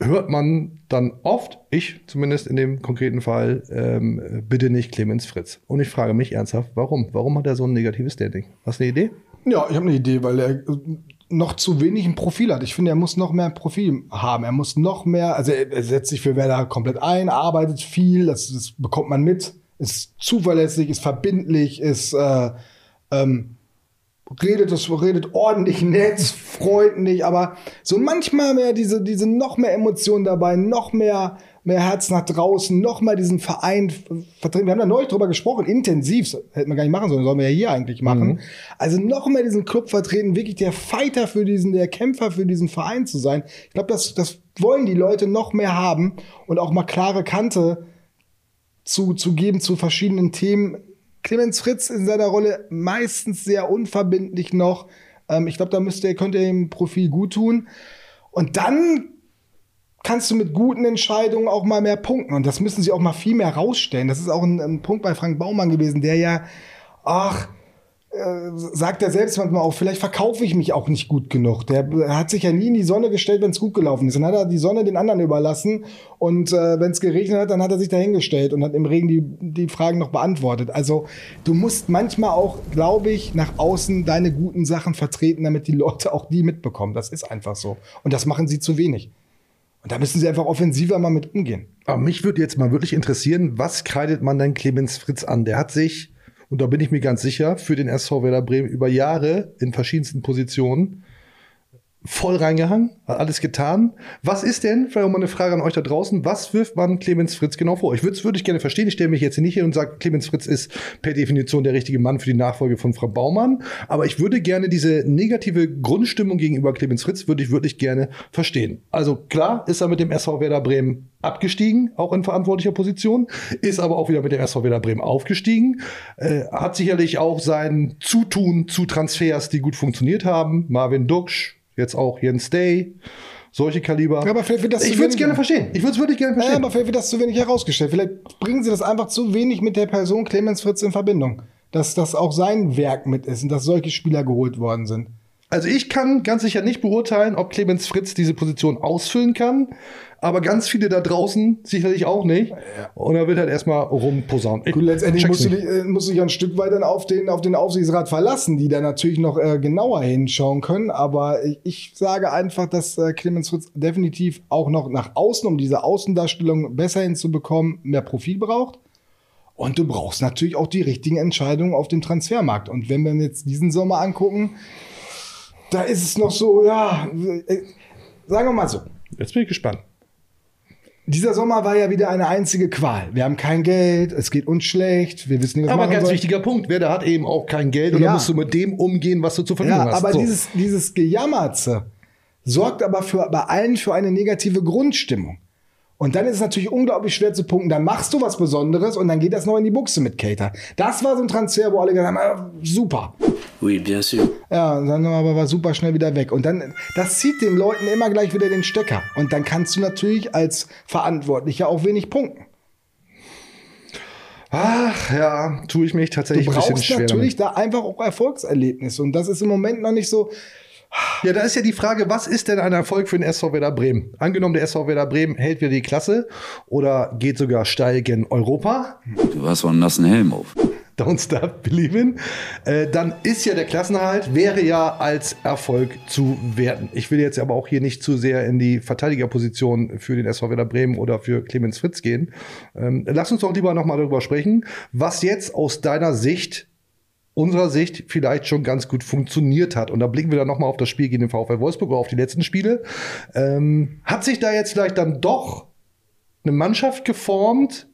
hört man dann oft, ich zumindest in dem konkreten Fall, ähm, bitte nicht Clemens Fritz. Und ich frage mich ernsthaft, warum? Warum hat er so ein negatives Standing? Hast du eine Idee? Ja, ich habe eine Idee, weil er noch zu wenig ein Profil hat. Ich finde, er muss noch mehr Profil haben. Er muss noch mehr, also er, setzt sich für Werder komplett ein, arbeitet viel, das, das bekommt man mit, ist zuverlässig, ist verbindlich, ist äh, ähm, redet das redet ordentlich <laughs> nett, freundlich, aber so manchmal mehr diese diese noch mehr Emotionen dabei, noch mehr mehr Herz nach draußen, noch mal diesen Verein vertreten. Wir haben da neulich drüber gesprochen, intensiv, hätten wir gar nicht machen sollen, sollen wir ja hier eigentlich machen. Mhm. Also noch mehr diesen Club vertreten, wirklich der Fighter für diesen, der Kämpfer für diesen Verein zu sein. Ich glaube, das, das wollen die Leute noch mehr haben und auch mal klare Kante zu, zu geben zu verschiedenen Themen. Clemens Fritz in seiner Rolle meistens sehr unverbindlich noch. Ähm, ich glaube, da müsste, könnte er im Profil gut tun. Und dann kannst du mit guten Entscheidungen auch mal mehr punkten. Und das müssen sie auch mal viel mehr rausstellen. Das ist auch ein, ein Punkt bei Frank Baumann gewesen, der ja, ach, äh, sagt er selbst manchmal auch, vielleicht verkaufe ich mich auch nicht gut genug. Der hat sich ja nie in die Sonne gestellt, wenn es gut gelaufen ist. Dann hat er die Sonne den anderen überlassen und äh, wenn es geregnet hat, dann hat er sich dahingestellt und hat im Regen die, die Fragen noch beantwortet. Also du musst manchmal auch, glaube ich, nach außen deine guten Sachen vertreten, damit die Leute auch die mitbekommen. Das ist einfach so. Und das machen sie zu wenig. Und da müssen sie einfach offensiver mal mit umgehen. Aber mich würde jetzt mal wirklich interessieren, was kreidet man denn Clemens Fritz an? Der hat sich, und da bin ich mir ganz sicher, für den SV Werder Bremen über Jahre in verschiedensten Positionen voll reingehangen, hat alles getan. Was ist denn, vielleicht auch mal eine Frage an euch da draußen, was wirft man Clemens Fritz genau vor? Ich würde es wirklich gerne verstehen. Ich stelle mich jetzt hier nicht hin und sage, Clemens Fritz ist per Definition der richtige Mann für die Nachfolge von Frau Baumann. Aber ich würde gerne diese negative Grundstimmung gegenüber Clemens Fritz würde ich wirklich gerne verstehen. Also klar ist er mit dem SV Werder Bremen abgestiegen, auch in verantwortlicher Position, ist aber auch wieder mit dem SV Werder Bremen aufgestiegen, äh, hat sicherlich auch sein Zutun zu Transfers, die gut funktioniert haben. Marvin Duksch, jetzt auch Jens Day, solche Kaliber. Ja, aber vielleicht wird das ich würde es gerne verstehen. Ich würde es wirklich gerne verstehen. Ja, aber vielleicht wird das zu wenig herausgestellt. Vielleicht bringen sie das einfach zu wenig mit der Person Clemens Fritz in Verbindung. Dass das auch sein Werk mit ist und dass solche Spieler geholt worden sind. Also ich kann ganz sicher nicht beurteilen, ob Clemens Fritz diese Position ausfüllen kann, aber ganz viele da draußen sicherlich auch nicht. Und er wird halt erstmal rumposaunen. Gut, letztendlich musst du, dich, äh, musst du dich ein Stück weit dann auf den, auf den Aufsichtsrat verlassen, die da natürlich noch äh, genauer hinschauen können. Aber ich, ich sage einfach, dass äh, Clemens Fritz definitiv auch noch nach außen, um diese Außendarstellung besser hinzubekommen, mehr Profil braucht. Und du brauchst natürlich auch die richtigen Entscheidungen auf dem Transfermarkt. Und wenn wir jetzt diesen Sommer angucken, da ist es noch so, ja, äh, sagen wir mal so. Jetzt bin ich gespannt. Dieser Sommer war ja wieder eine einzige Qual. Wir haben kein Geld, es geht uns schlecht, wir wissen nicht, was Aber machen ganz sollen. wichtiger Punkt, wer da hat eben auch kein Geld und Ja. dann musst du mit dem umgehen, was du zur Verfügung Ja, hast. aber So. dieses, dieses Gejammerze sorgt aber für, bei allen für eine negative Grundstimmung. Und dann ist es natürlich unglaublich schwer zu punkten. Dann machst du was Besonderes und dann geht das noch in die Buchse mit Cater. Das war so ein Transfer, wo alle gesagt haben, ah, super. Oui, bien sûr. Ja, dann aber war super schnell wieder weg. Und dann, das zieht den Leuten immer gleich wieder den Stecker. Und dann kannst du natürlich als Verantwortlicher auch wenig punkten. Ach ja, tue ich mich Du tatsächlich ein bisschen brauchst schwer natürlich damit. da einfach auch Erfolgserlebnisse. Und das ist im Moment noch nicht so, Ja, da ist ja die Frage, was ist denn ein Erfolg für den SV Werder Bremen? Angenommen, der SV Werder Bremen hält wieder die Klasse oder geht sogar steil gen Europa. Du hast wohl einen nassen Helm auf. Don't stop believing. Äh, dann ist ja der Klassenerhalt, wäre ja als Erfolg zu werten. Ich will jetzt aber auch hier nicht zu sehr in die Verteidigerposition für den SV Werder Bremen oder für Clemens Fritz gehen. Ähm, lass uns doch lieber nochmal darüber sprechen, was jetzt aus deiner Sicht unserer Sicht vielleicht schon ganz gut funktioniert hat. Und da blicken wir dann nochmal auf das Spiel gegen den VfL Wolfsburg oder auf die letzten Spiele. Ähm, hat sich da jetzt vielleicht dann doch eine Mannschaft geformt,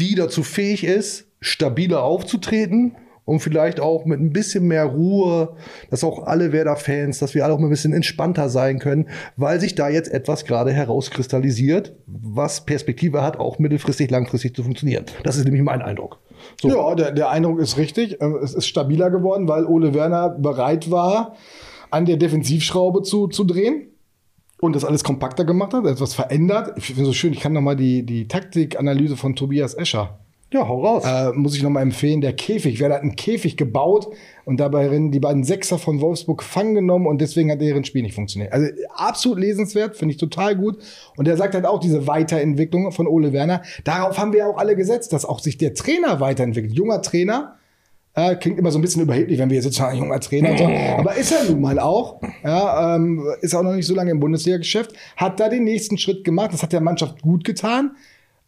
die dazu fähig ist, stabiler aufzutreten und vielleicht auch mit ein bisschen mehr Ruhe, dass auch alle Werder-Fans, dass wir alle auch mal ein bisschen entspannter sein können, weil sich da jetzt etwas gerade herauskristallisiert, was Perspektive hat, auch mittelfristig, langfristig zu funktionieren. Das ist nämlich mein Eindruck. So. Ja, der, der Eindruck ist richtig. Ähm, Es ist stabiler geworden, weil Ole Werner bereit war, an der Defensivschraube zu, zu drehen und das alles kompakter gemacht hat, etwas verändert. Ich finde so schön, ich kann noch mal die, die Taktikanalyse von Tobias Escher Ja, hau raus. äh, muss ich noch mal empfehlen. Der Käfig, wer hat einen Käfig gebaut und dabei rennen die beiden Sechser von Wolfsburg gefangen genommen und deswegen hat deren Spiel nicht funktioniert. Also absolut lesenswert, finde ich total gut. Und er sagt halt auch diese Weiterentwicklung von Ole Werner. Darauf haben wir ja auch alle gesetzt, dass auch sich der Trainer weiterentwickelt. Junger Trainer. Äh, klingt immer so ein bisschen überheblich, wenn wir jetzt ein junger Trainer. So. Aber ist er nun mal auch. Ja, ähm, ist auch noch nicht so lange im Bundesliga-Geschäft. Hat da den nächsten Schritt gemacht. Das hat der Mannschaft gut getan.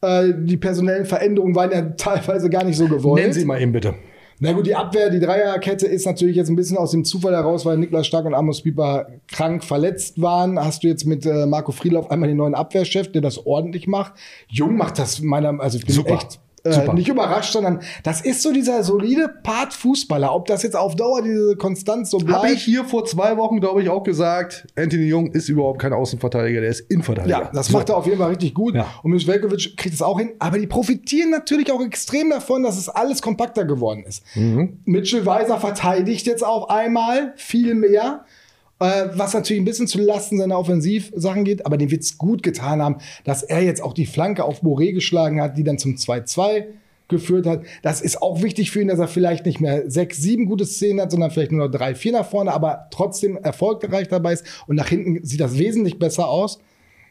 Äh, die personellen Veränderungen waren ja teilweise gar nicht so gewollt. Nennen Sie mal eben bitte. Na gut, die Abwehr, die Dreierkette ist natürlich jetzt ein bisschen aus dem Zufall heraus, weil Niklas Stark und Amos Pieper krank verletzt waren. Hast du jetzt mit äh, Marco Friedlauf einmal den neuen Abwehrchef, der das ordentlich macht. Jung macht das meiner, also ich bin Super. echt äh, nicht überrascht, sondern das ist so dieser solide Part Fußballer. Ob das jetzt auf Dauer diese Konstanz so bleibt. Habe ich hier vor zwei Wochen, glaube ich, auch gesagt, Anthony Jung ist überhaupt kein Außenverteidiger, der ist Innenverteidiger. Ja, das So. macht er auf jeden Fall richtig gut. Ja. Und Mischwelkovic kriegt es auch hin. Aber die profitieren natürlich auch extrem davon, dass es alles kompakter geworden ist. Mhm. Mitchell Weiser verteidigt jetzt auf einmal viel mehr. Äh, was natürlich ein bisschen zu Lasten seiner Offensivsachen geht, aber dem wird es gut getan haben, dass er jetzt auch die Flanke auf Boré geschlagen hat, die dann zum 2-2 geführt hat. Das ist auch wichtig für ihn, dass er vielleicht nicht mehr sechs, sieben gute Szenen hat, sondern vielleicht nur noch drei, vier nach vorne, aber trotzdem erfolgreich dabei ist. Und nach hinten sieht das wesentlich besser aus.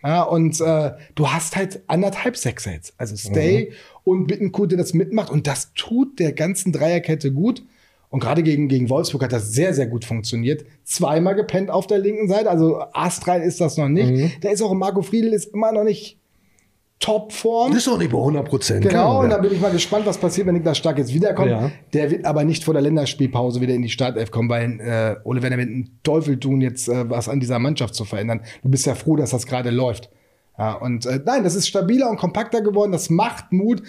Ja, und äh, du hast halt anderthalb Sechser jetzt. Also Stay und Bittenkurt, der das mitmacht. Und das tut der ganzen Dreierkette gut. Und gerade gegen, gegen Wolfsburg hat das sehr, sehr gut funktioniert. Zweimal gepennt auf der linken Seite. Also astrein ist das noch nicht. Da ist auch Marco Friedl ist immer noch nicht Topform. Das ist doch nicht bei 100 Prozent. Genau, und da bin ich mal gespannt, was passiert, wenn Niklas Stark jetzt wiederkommt. Ja. Der wird aber nicht vor der Länderspielpause wieder in die Startelf kommen, weil äh, Ole Werner wird einen Teufel tun, jetzt äh, was an dieser Mannschaft zu verändern. Du bist ja froh, dass das gerade läuft. Ja, und äh, nein, das ist stabiler und kompakter geworden, das macht Mut.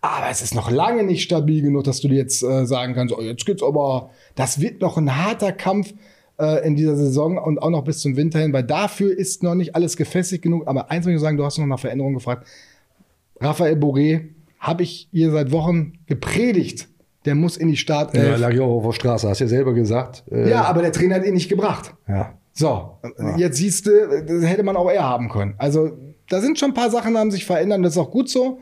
Aber es ist noch lange nicht stabil genug, dass du dir jetzt äh, sagen kannst, oh, jetzt geht's aber, das wird noch ein harter Kampf äh, in dieser Saison und auch noch bis zum Winter hin, weil dafür ist noch nicht alles gefestigt genug. Aber eins muss ich sagen, du hast noch nach Veränderung gefragt. Raphael Boré habe ich hier seit Wochen gepredigt. Der muss in die Ja, Startelf. lag ja auch auf der Straße, hast ja selber gesagt. Äh, Ja, aber der Trainer hat ihn nicht gebracht. ja. So, jetzt siehst du, das hätte man auch eher haben können. Also, da sind schon ein paar Sachen, die haben sich verändert, das ist auch gut so.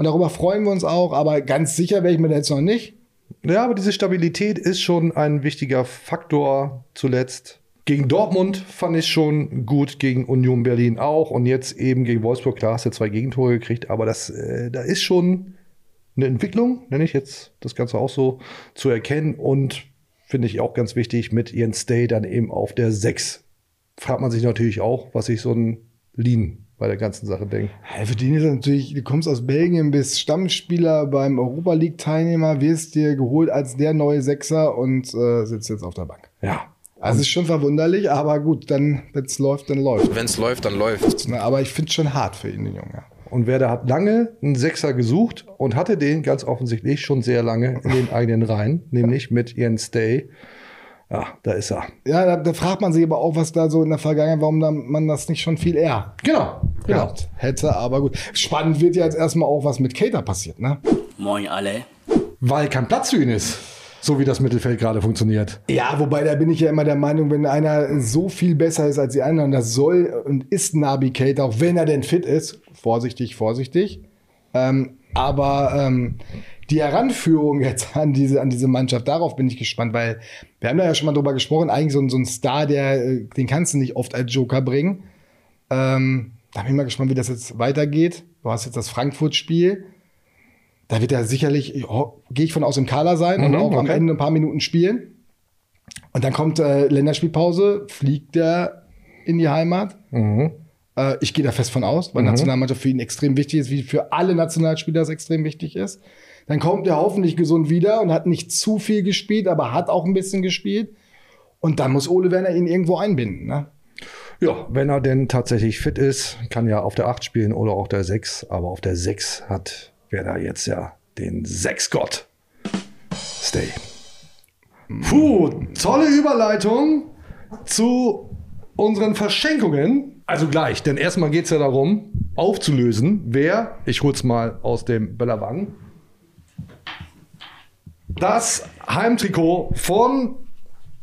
Und darüber freuen wir uns auch, aber ganz sicher wäre ich mir da jetzt noch nicht. Ja, aber diese Stabilität ist schon ein wichtiger Faktor zuletzt. Gegen Dortmund fand ich schon gut, gegen Union Berlin auch und jetzt eben gegen Wolfsburg, klar, hast du zwei Gegentore gekriegt, aber das, äh, da ist schon eine Entwicklung, nenne ich jetzt das Ganze auch so, zu erkennen und finde ich auch ganz wichtig mit Jens Day dann eben auf der 6. Fragt man sich natürlich auch, was sich so ein Lean bei der ganzen Sache denkt. Ja, für den ist natürlich, du kommst aus Belgien, bist Stammspieler beim Europa League-Teilnehmer, wirst dir geholt als der neue Sechser und äh, sitzt jetzt auf der Bank. Ja. Also ist schon verwunderlich, aber gut, dann, wenn es läuft, dann läuft. Wenn es läuft, dann läuft. Na, Aber ich finde es schon hart für ihn, den Jungen. Und Werder hat lange einen Sechser gesucht und hatte den ganz offensichtlich schon sehr lange in den eigenen Reihen, nämlich mit Jens Day. Ja, da ist er. Ja, da, da fragt man sich aber auch, was da so in der Vergangenheit, warum da, man das nicht schon viel eher Genau, genau. gehabt hätte. Aber gut, spannend wird ja jetzt erstmal auch, was mit Cater passiert, ne? Moin alle. Weil kein Platz für ihn ist, so wie das Mittelfeld gerade funktioniert. Ja, wobei da bin ich ja immer der Meinung, wenn einer so viel besser ist als die anderen, das soll und ist Nabi Cater, auch wenn er denn fit ist. Vorsichtig, vorsichtig. Ähm, aber ähm, die Heranführung jetzt an diese, an diese Mannschaft, darauf bin ich gespannt, weil wir haben da ja schon mal drüber gesprochen, eigentlich so, ein- so ein Star, der, äh, den kannst du nicht oft als Joker bringen. Ähm, da bin ich mal gespannt, wie das jetzt weitergeht. Du hast jetzt das Frankfurt-Spiel. Da wird er sicherlich, ja, gehe ich von aus, im Kader sein und Mhm, auch am okay. Ende ein paar Minuten spielen. Und dann kommt äh, Länderspielpause, fliegt er in die Heimat. Mhm. Äh, ich gehe da fest von aus, weil Nationalmannschaft für ihn extrem wichtig ist, wie für alle Nationalspieler es extrem wichtig ist. Dann kommt er hoffentlich gesund wieder und hat nicht zu viel gespielt, aber hat auch ein bisschen gespielt. Und dann muss Ole Werner ihn irgendwo einbinden. Ne? Ja, wenn er denn tatsächlich fit ist, kann ja auf der 8 spielen oder auch der 6. Aber auf der 6 hat Werder jetzt ja den 6-Gott. Stay. Puh, tolle Überleitung zu unseren Verschenkungen. Also gleich, denn erstmal geht es ja darum, aufzulösen, wer, ich hol's mal aus dem Bellerwagen, das Heimtrikot von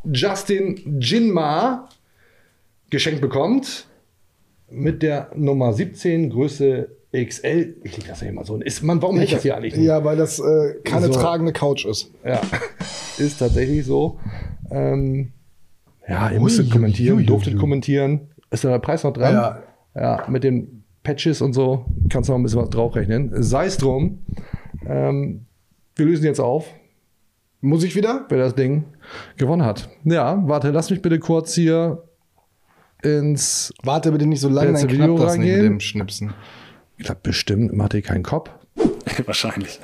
Justin Jinma geschenkt bekommt mit der Nummer 17, Größe XL. Ich leg das ja mal so. Ist man, warum hält das hier eigentlich nicht? Ja, weil das äh, keine So. tragende Couch ist. Ja, <laughs> ist tatsächlich so. Ähm, ja, ihr musstet kommentieren, durftet kommentieren. Ist da der Preis noch dran? Ja. Ja, mit den Patches und so kannst du noch ein bisschen was draufrechnen. Sei es drum. Ähm, wir lösen jetzt auf, Muss ich wieder? wer das Ding gewonnen hat. Ja, warte, lass mich bitte kurz hier ins. Warte bitte nicht so lange, dann du klappt Video das nicht mit reingehen? dem Schnipsen. Ich glaube, bestimmt macht ihr keinen Kopf. <laughs> Wahrscheinlich.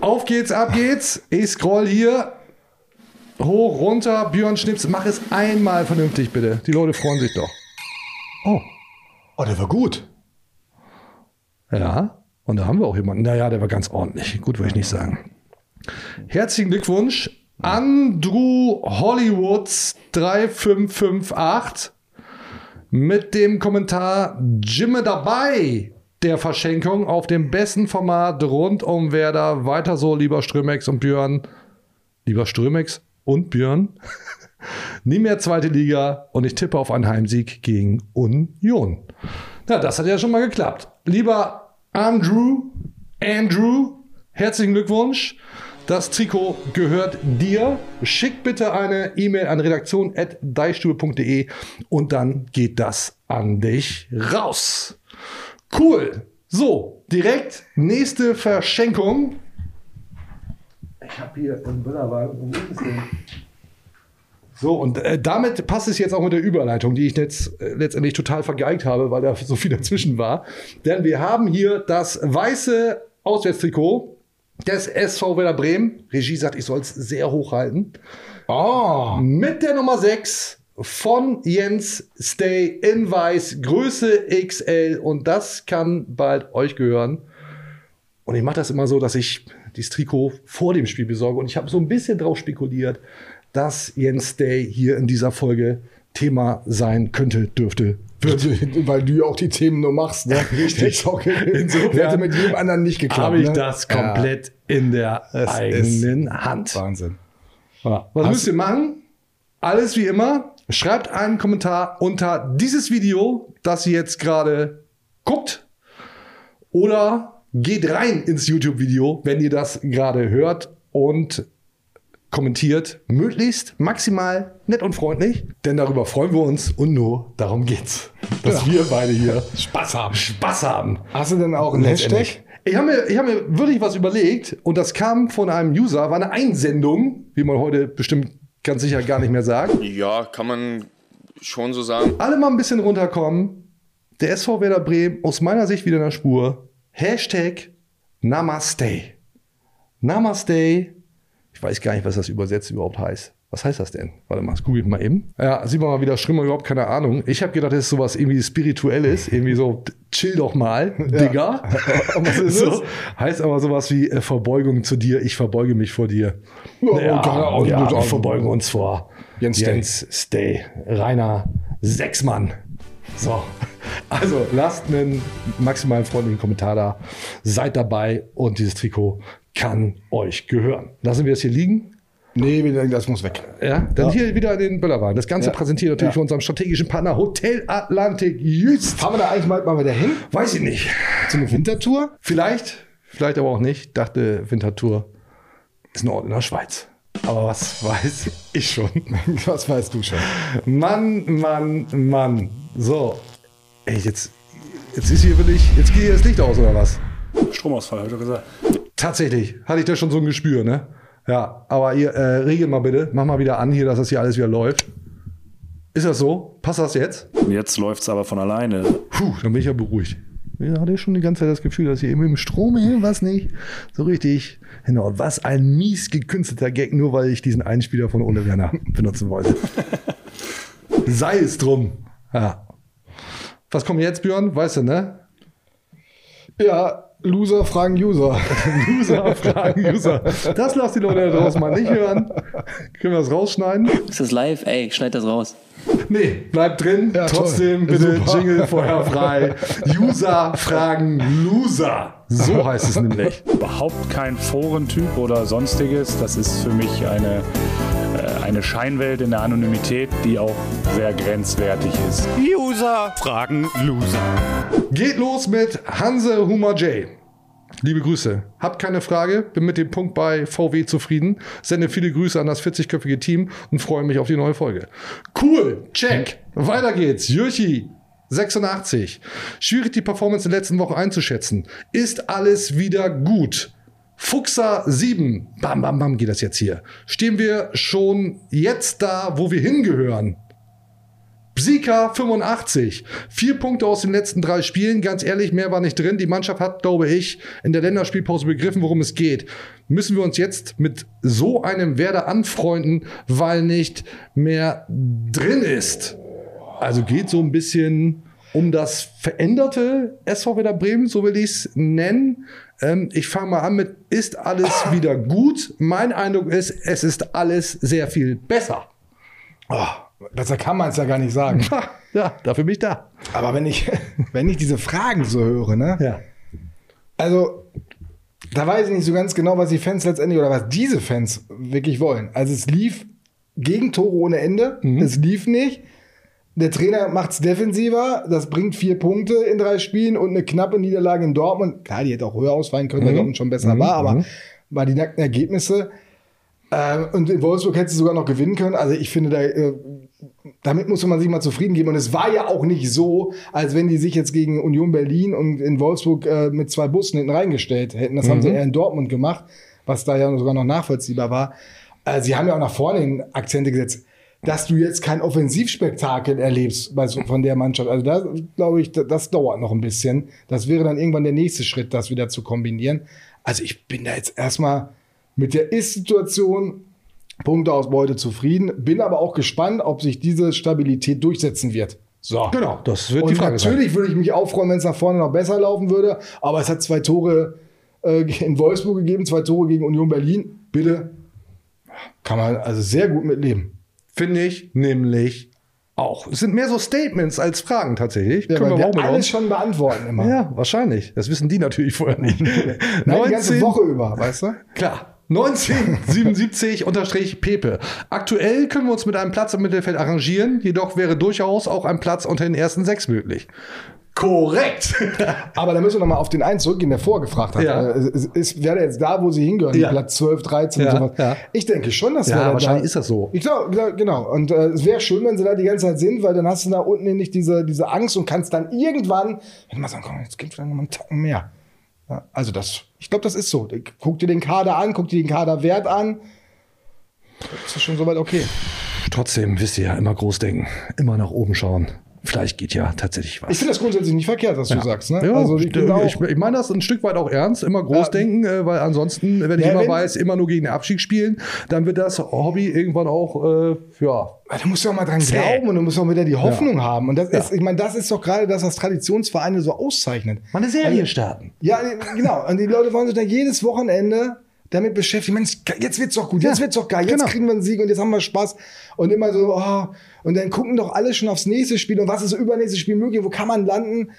Auf geht's, ab geht's. Ich scroll hier hoch, runter. Björn Schnips, mach es einmal vernünftig, bitte. Die Leute freuen sich doch. Oh, Oh, der war gut. ja. Und da haben wir auch jemanden. Naja, der war ganz ordentlich. Gut, würde ich nicht sagen. Herzlichen Glückwunsch. Andrew Hollywoods 3558 mit dem Kommentar Jimme dabei der Verschenkung auf dem besten Format rund um Werder. Weiter so, lieber Strömex und Björn. Lieber Strömex und Björn. <laughs> Nie mehr zweite Liga und ich tippe auf einen Heimsieg gegen Union. Na, das hat ja schon mal geklappt. Lieber Andrew, Andrew, herzlichen Glückwunsch. Das Trikot gehört dir. Schick bitte eine E-Mail an redaktion.deichstube.de und dann geht das an dich raus. Cool. So, direkt nächste Verschenkung. Ich habe hier einen Böllerwagen. Wo ist es denn? So, und äh, damit passt es jetzt auch mit der Überleitung, die ich jetzt äh, letztendlich total vergeigt habe, weil da so viel dazwischen war. Denn wir haben hier das weiße Auswärtstrikot des SV Werder Bremen. Regie sagt, ich soll es sehr hoch halten. Oh. Mit der Nummer 6 von Jens Stay in Weiß, Größe XL. Und das kann bald euch gehören. Und ich mache das immer so, dass ich dieses Trikot vor dem Spiel besorge. Und ich habe so ein bisschen drauf spekuliert, dass Jens Day hier in dieser Folge Thema sein könnte, dürfte, wird. <laughs> Weil du ja auch die Themen nur machst. Ne? <laughs> Richtig. Insofern Insofern hätte mit jedem anderen nicht geklappt. Habe ich ne? das komplett in der Es eigenen Hand. Wahnsinn. Ja. Was Hast- müsst ihr machen? Alles wie immer. Schreibt einen Kommentar unter dieses Video, das ihr jetzt gerade guckt. Oder geht rein ins YouTube-Video, wenn ihr das gerade hört und kommentiert möglichst maximal nett und freundlich, denn darüber freuen wir uns und nur darum geht's, dass wir beide hier Spaß haben. Spaß haben. Hast du denn auch einen. Hashtag? Ich habe mir, ich hab mir wirklich was überlegt und das kam von einem User, war eine Einsendung, wie man heute bestimmt ganz sicher gar nicht mehr sagt. Ja, kann man schon so sagen. Alle mal ein bisschen runterkommen. Der SV Werder Bremen aus meiner Sicht wieder in der Spur. Hashtag Namaste. Namaste. Ich weiß gar nicht, was das übersetzt überhaupt heißt. Was heißt das denn? Warte mal, das google ich mal eben. Ja, sieht man mal wieder Schrimmer, überhaupt keine Ahnung. Ich habe gedacht, das ist sowas irgendwie Spirituelles, irgendwie so, chill doch mal, <laughs> Digga. <laughs> was ist <laughs> so, heißt aber sowas wie äh, Verbeugung zu dir, ich verbeuge mich vor dir. Ja, Ja, er auch ja, gut wir sagen. verbeugen uns vor Jens Stay. Jens Stay. Rainer Sechsmann. So. Also lasst einen maximalen freundlichen Kommentar da. Seid dabei und dieses Trikot kann euch gehören. Lassen wir es hier liegen. Nee, das muss weg. Ja, dann Ja. hier wieder den Böllerwagen. Das Ganze Ja. präsentiert natürlich Ja. von unserem strategischen Partner Hotel Atlantik Jüst. Fahren wir da eigentlich mal, mal wieder hin? Weiß ich nicht. Zu einer Wintertour? Vielleicht, vielleicht aber auch nicht. Dachte, Wintertour ist ein Ort in der Schweiz. Aber was weiß <laughs> ich schon. <laughs> Was weißt du schon? Mann, Mann, Mann. So. Ey, jetzt, jetzt ist hier wirklich, jetzt geht hier das Licht aus, oder was? Stromausfall, hat er gesagt. Tatsächlich. Hatte ich da schon so ein Gespür, ne? Ja, aber ihr äh, regelt mal bitte. Mach mal wieder an hier, dass das hier alles wieder läuft. Ist das so? Passt das jetzt? Jetzt läuft es aber von alleine. Puh, dann bin ich ja beruhigt. Ja, hatte ich schon die ganze Zeit das Gefühl, dass hier eben im Strom hier was nicht so richtig. Genau, was ein mies gekünstelter Gag, nur weil ich diesen Einspieler von Ole Werner <laughs> benutzen wollte. <laughs> Sei es drum. Ja. Was kommt jetzt, Björn? Weißt du, ne? Ja, Loser fragen User. <laughs> User fragen User. Das lasst die Leute da draußen mal nicht hören. Können wir das rausschneiden? Ist das live? Ey, schneid das raus. Nee, bleibt drin. Ja, Trotzdem toll. bitte Super. Jingle vorher frei. User fragen Loser. So heißt es nämlich. überhaupt kein Forentyp oder sonstiges. Das ist für mich eine, eine Scheinwelt in der Anonymität, die auch sehr grenzwertig ist. User fragen Loser. Geht los mit Hanse Hummer J. Liebe Grüße. Habt keine Frage, bin mit dem Punkt bei VW zufrieden. Sende viele Grüße an das 40-köpfige Team und freue mich auf die neue Folge. Cool, check. Weiter geht's. Jürchi, 86. Schwierig die Performance in der letzten Woche einzuschätzen. Ist alles wieder gut? Fuchser 7. Bam, bam, bam geht das jetzt hier. Stehen wir schon jetzt da, wo wir hingehören? Psika 85. Vier Punkte aus den letzten drei Spielen. Ganz ehrlich, mehr war nicht drin. Die Mannschaft hat, glaube ich, in der Länderspielpause begriffen, worum es geht. Müssen wir uns jetzt mit so einem Werder anfreunden, weil nicht mehr drin ist. Also geht so ein bisschen um das veränderte SV Werder Bremen, so will ich es nennen. Ähm, ich fange mal an mit, ist alles <laughs> wieder gut? Mein Eindruck ist, es ist alles sehr viel besser. Oh, besser kann man es ja gar nicht sagen. <laughs> Ja, dafür bin ich da. Aber wenn ich, <laughs> wenn ich diese Fragen so höre, ne? Ja. Also, da weiß ich nicht so ganz genau, was die Fans letztendlich oder was diese Fans wirklich wollen. Also, es lief Gegentore ohne Ende. Es lief nicht. Der Trainer macht es defensiver. Das bringt vier Punkte in drei Spielen und eine knappe Niederlage in Dortmund. Klar, die hätte auch höher ausfallen können, weil Mhm. Dortmund schon besser Mhm. war, aber Mhm. war die nackten Ergebnisse. Ähm, und in Wolfsburg hätte sie sogar noch gewinnen können. Also ich finde, da, äh, damit muss man sich mal zufrieden geben. Und es war ja auch nicht so, als wenn die sich jetzt gegen Union Berlin und in Wolfsburg äh, mit zwei Bussen hinten reingestellt hätten. Das haben Mhm. sie eher in Dortmund gemacht, was da ja sogar noch nachvollziehbar war. Äh, sie haben ja auch nach vorne hin Akzente gesetzt. Dass du jetzt kein Offensivspektakel erlebst bei, so- von der Mannschaft. Also da glaube ich, da- das dauert noch ein bisschen. Das wäre dann irgendwann der nächste Schritt, das wieder zu kombinieren. Also ich bin da jetzt erstmal mit der Ist-Situation Punkteausbeute zufrieden, bin aber auch gespannt, ob sich diese Stabilität durchsetzen wird. So. Genau, das wird Und die Frage sein. natürlich würde ich mich auch freuen, wenn es nach vorne noch besser laufen würde, aber es hat zwei Tore äh, in Wolfsburg gegeben, zwei Tore gegen Union Berlin. Bitte kann man also sehr gut mitleben. Finde ich nämlich auch. Es sind mehr so Statements als Fragen tatsächlich. Ja, Können wir wir alles schon beantworten immer. Ja, wahrscheinlich. Das wissen die natürlich vorher nicht. <laughs> Nein, die ganze Woche über, weißt du? Klar. 1977 unterstrich Pepe. Aktuell können wir uns mit einem Platz im Mittelfeld arrangieren, jedoch wäre durchaus auch ein Platz unter den ersten sechs möglich. Korrekt. <laughs> Aber da müssen wir nochmal auf den einen zurückgehen, der vorgefragt hat. Ja. Äh, Ist, ist, wäre jetzt da, wo sie hingehören, Ja. Platz 12, 13 Ja, und sowas. ja. Ich denke schon, dass Ja, wir da- wahrscheinlich ist das so. Ich glaube, genau. Und äh, es wäre schön, wenn sie da die ganze Zeit sind, weil dann hast du da unten nicht diese, diese Angst und kannst dann irgendwann, wenn man sagen, komm, jetzt geht vielleicht noch mal einen Tacken mehr. Ja, also das, ich glaube, das ist so. Guck dir den Kader an, guck dir den Kaderwert an. Das ist schon soweit okay. Trotzdem wisst ihr ja immer groß denken, immer nach oben schauen. Vielleicht geht ja tatsächlich was. Ich finde das grundsätzlich nicht verkehrt, was Ja. du sagst. Ne? Ja, also ich, ich, auch- ich, meine das ein Stück weit auch ernst, immer groß Ja. denken, äh, weil ansonsten, wenn ich immer wenn- weiß, immer nur gegen den Abstieg spielen, dann wird das Hobby irgendwann auch, äh, ja. Da musst du auch mal dran Zäh. glauben und du musst auch wieder die Hoffnung haben. Und das ist, ich meine, das ist doch gerade das, was Traditionsvereine so auszeichnet. Mal eine Serie Also- starten. Ja, genau. Und die Leute wollen sich dann jedes Wochenende damit beschäftigen. Mensch, jetzt wird's doch gut, jetzt Ja, wird's doch geil, jetzt genau. kriegen wir einen Sieg und jetzt haben wir Spaß. Und immer so, oh, und dann gucken doch alle schon aufs nächste Spiel und was ist das übernächste Spiel möglich, wo kann man landen?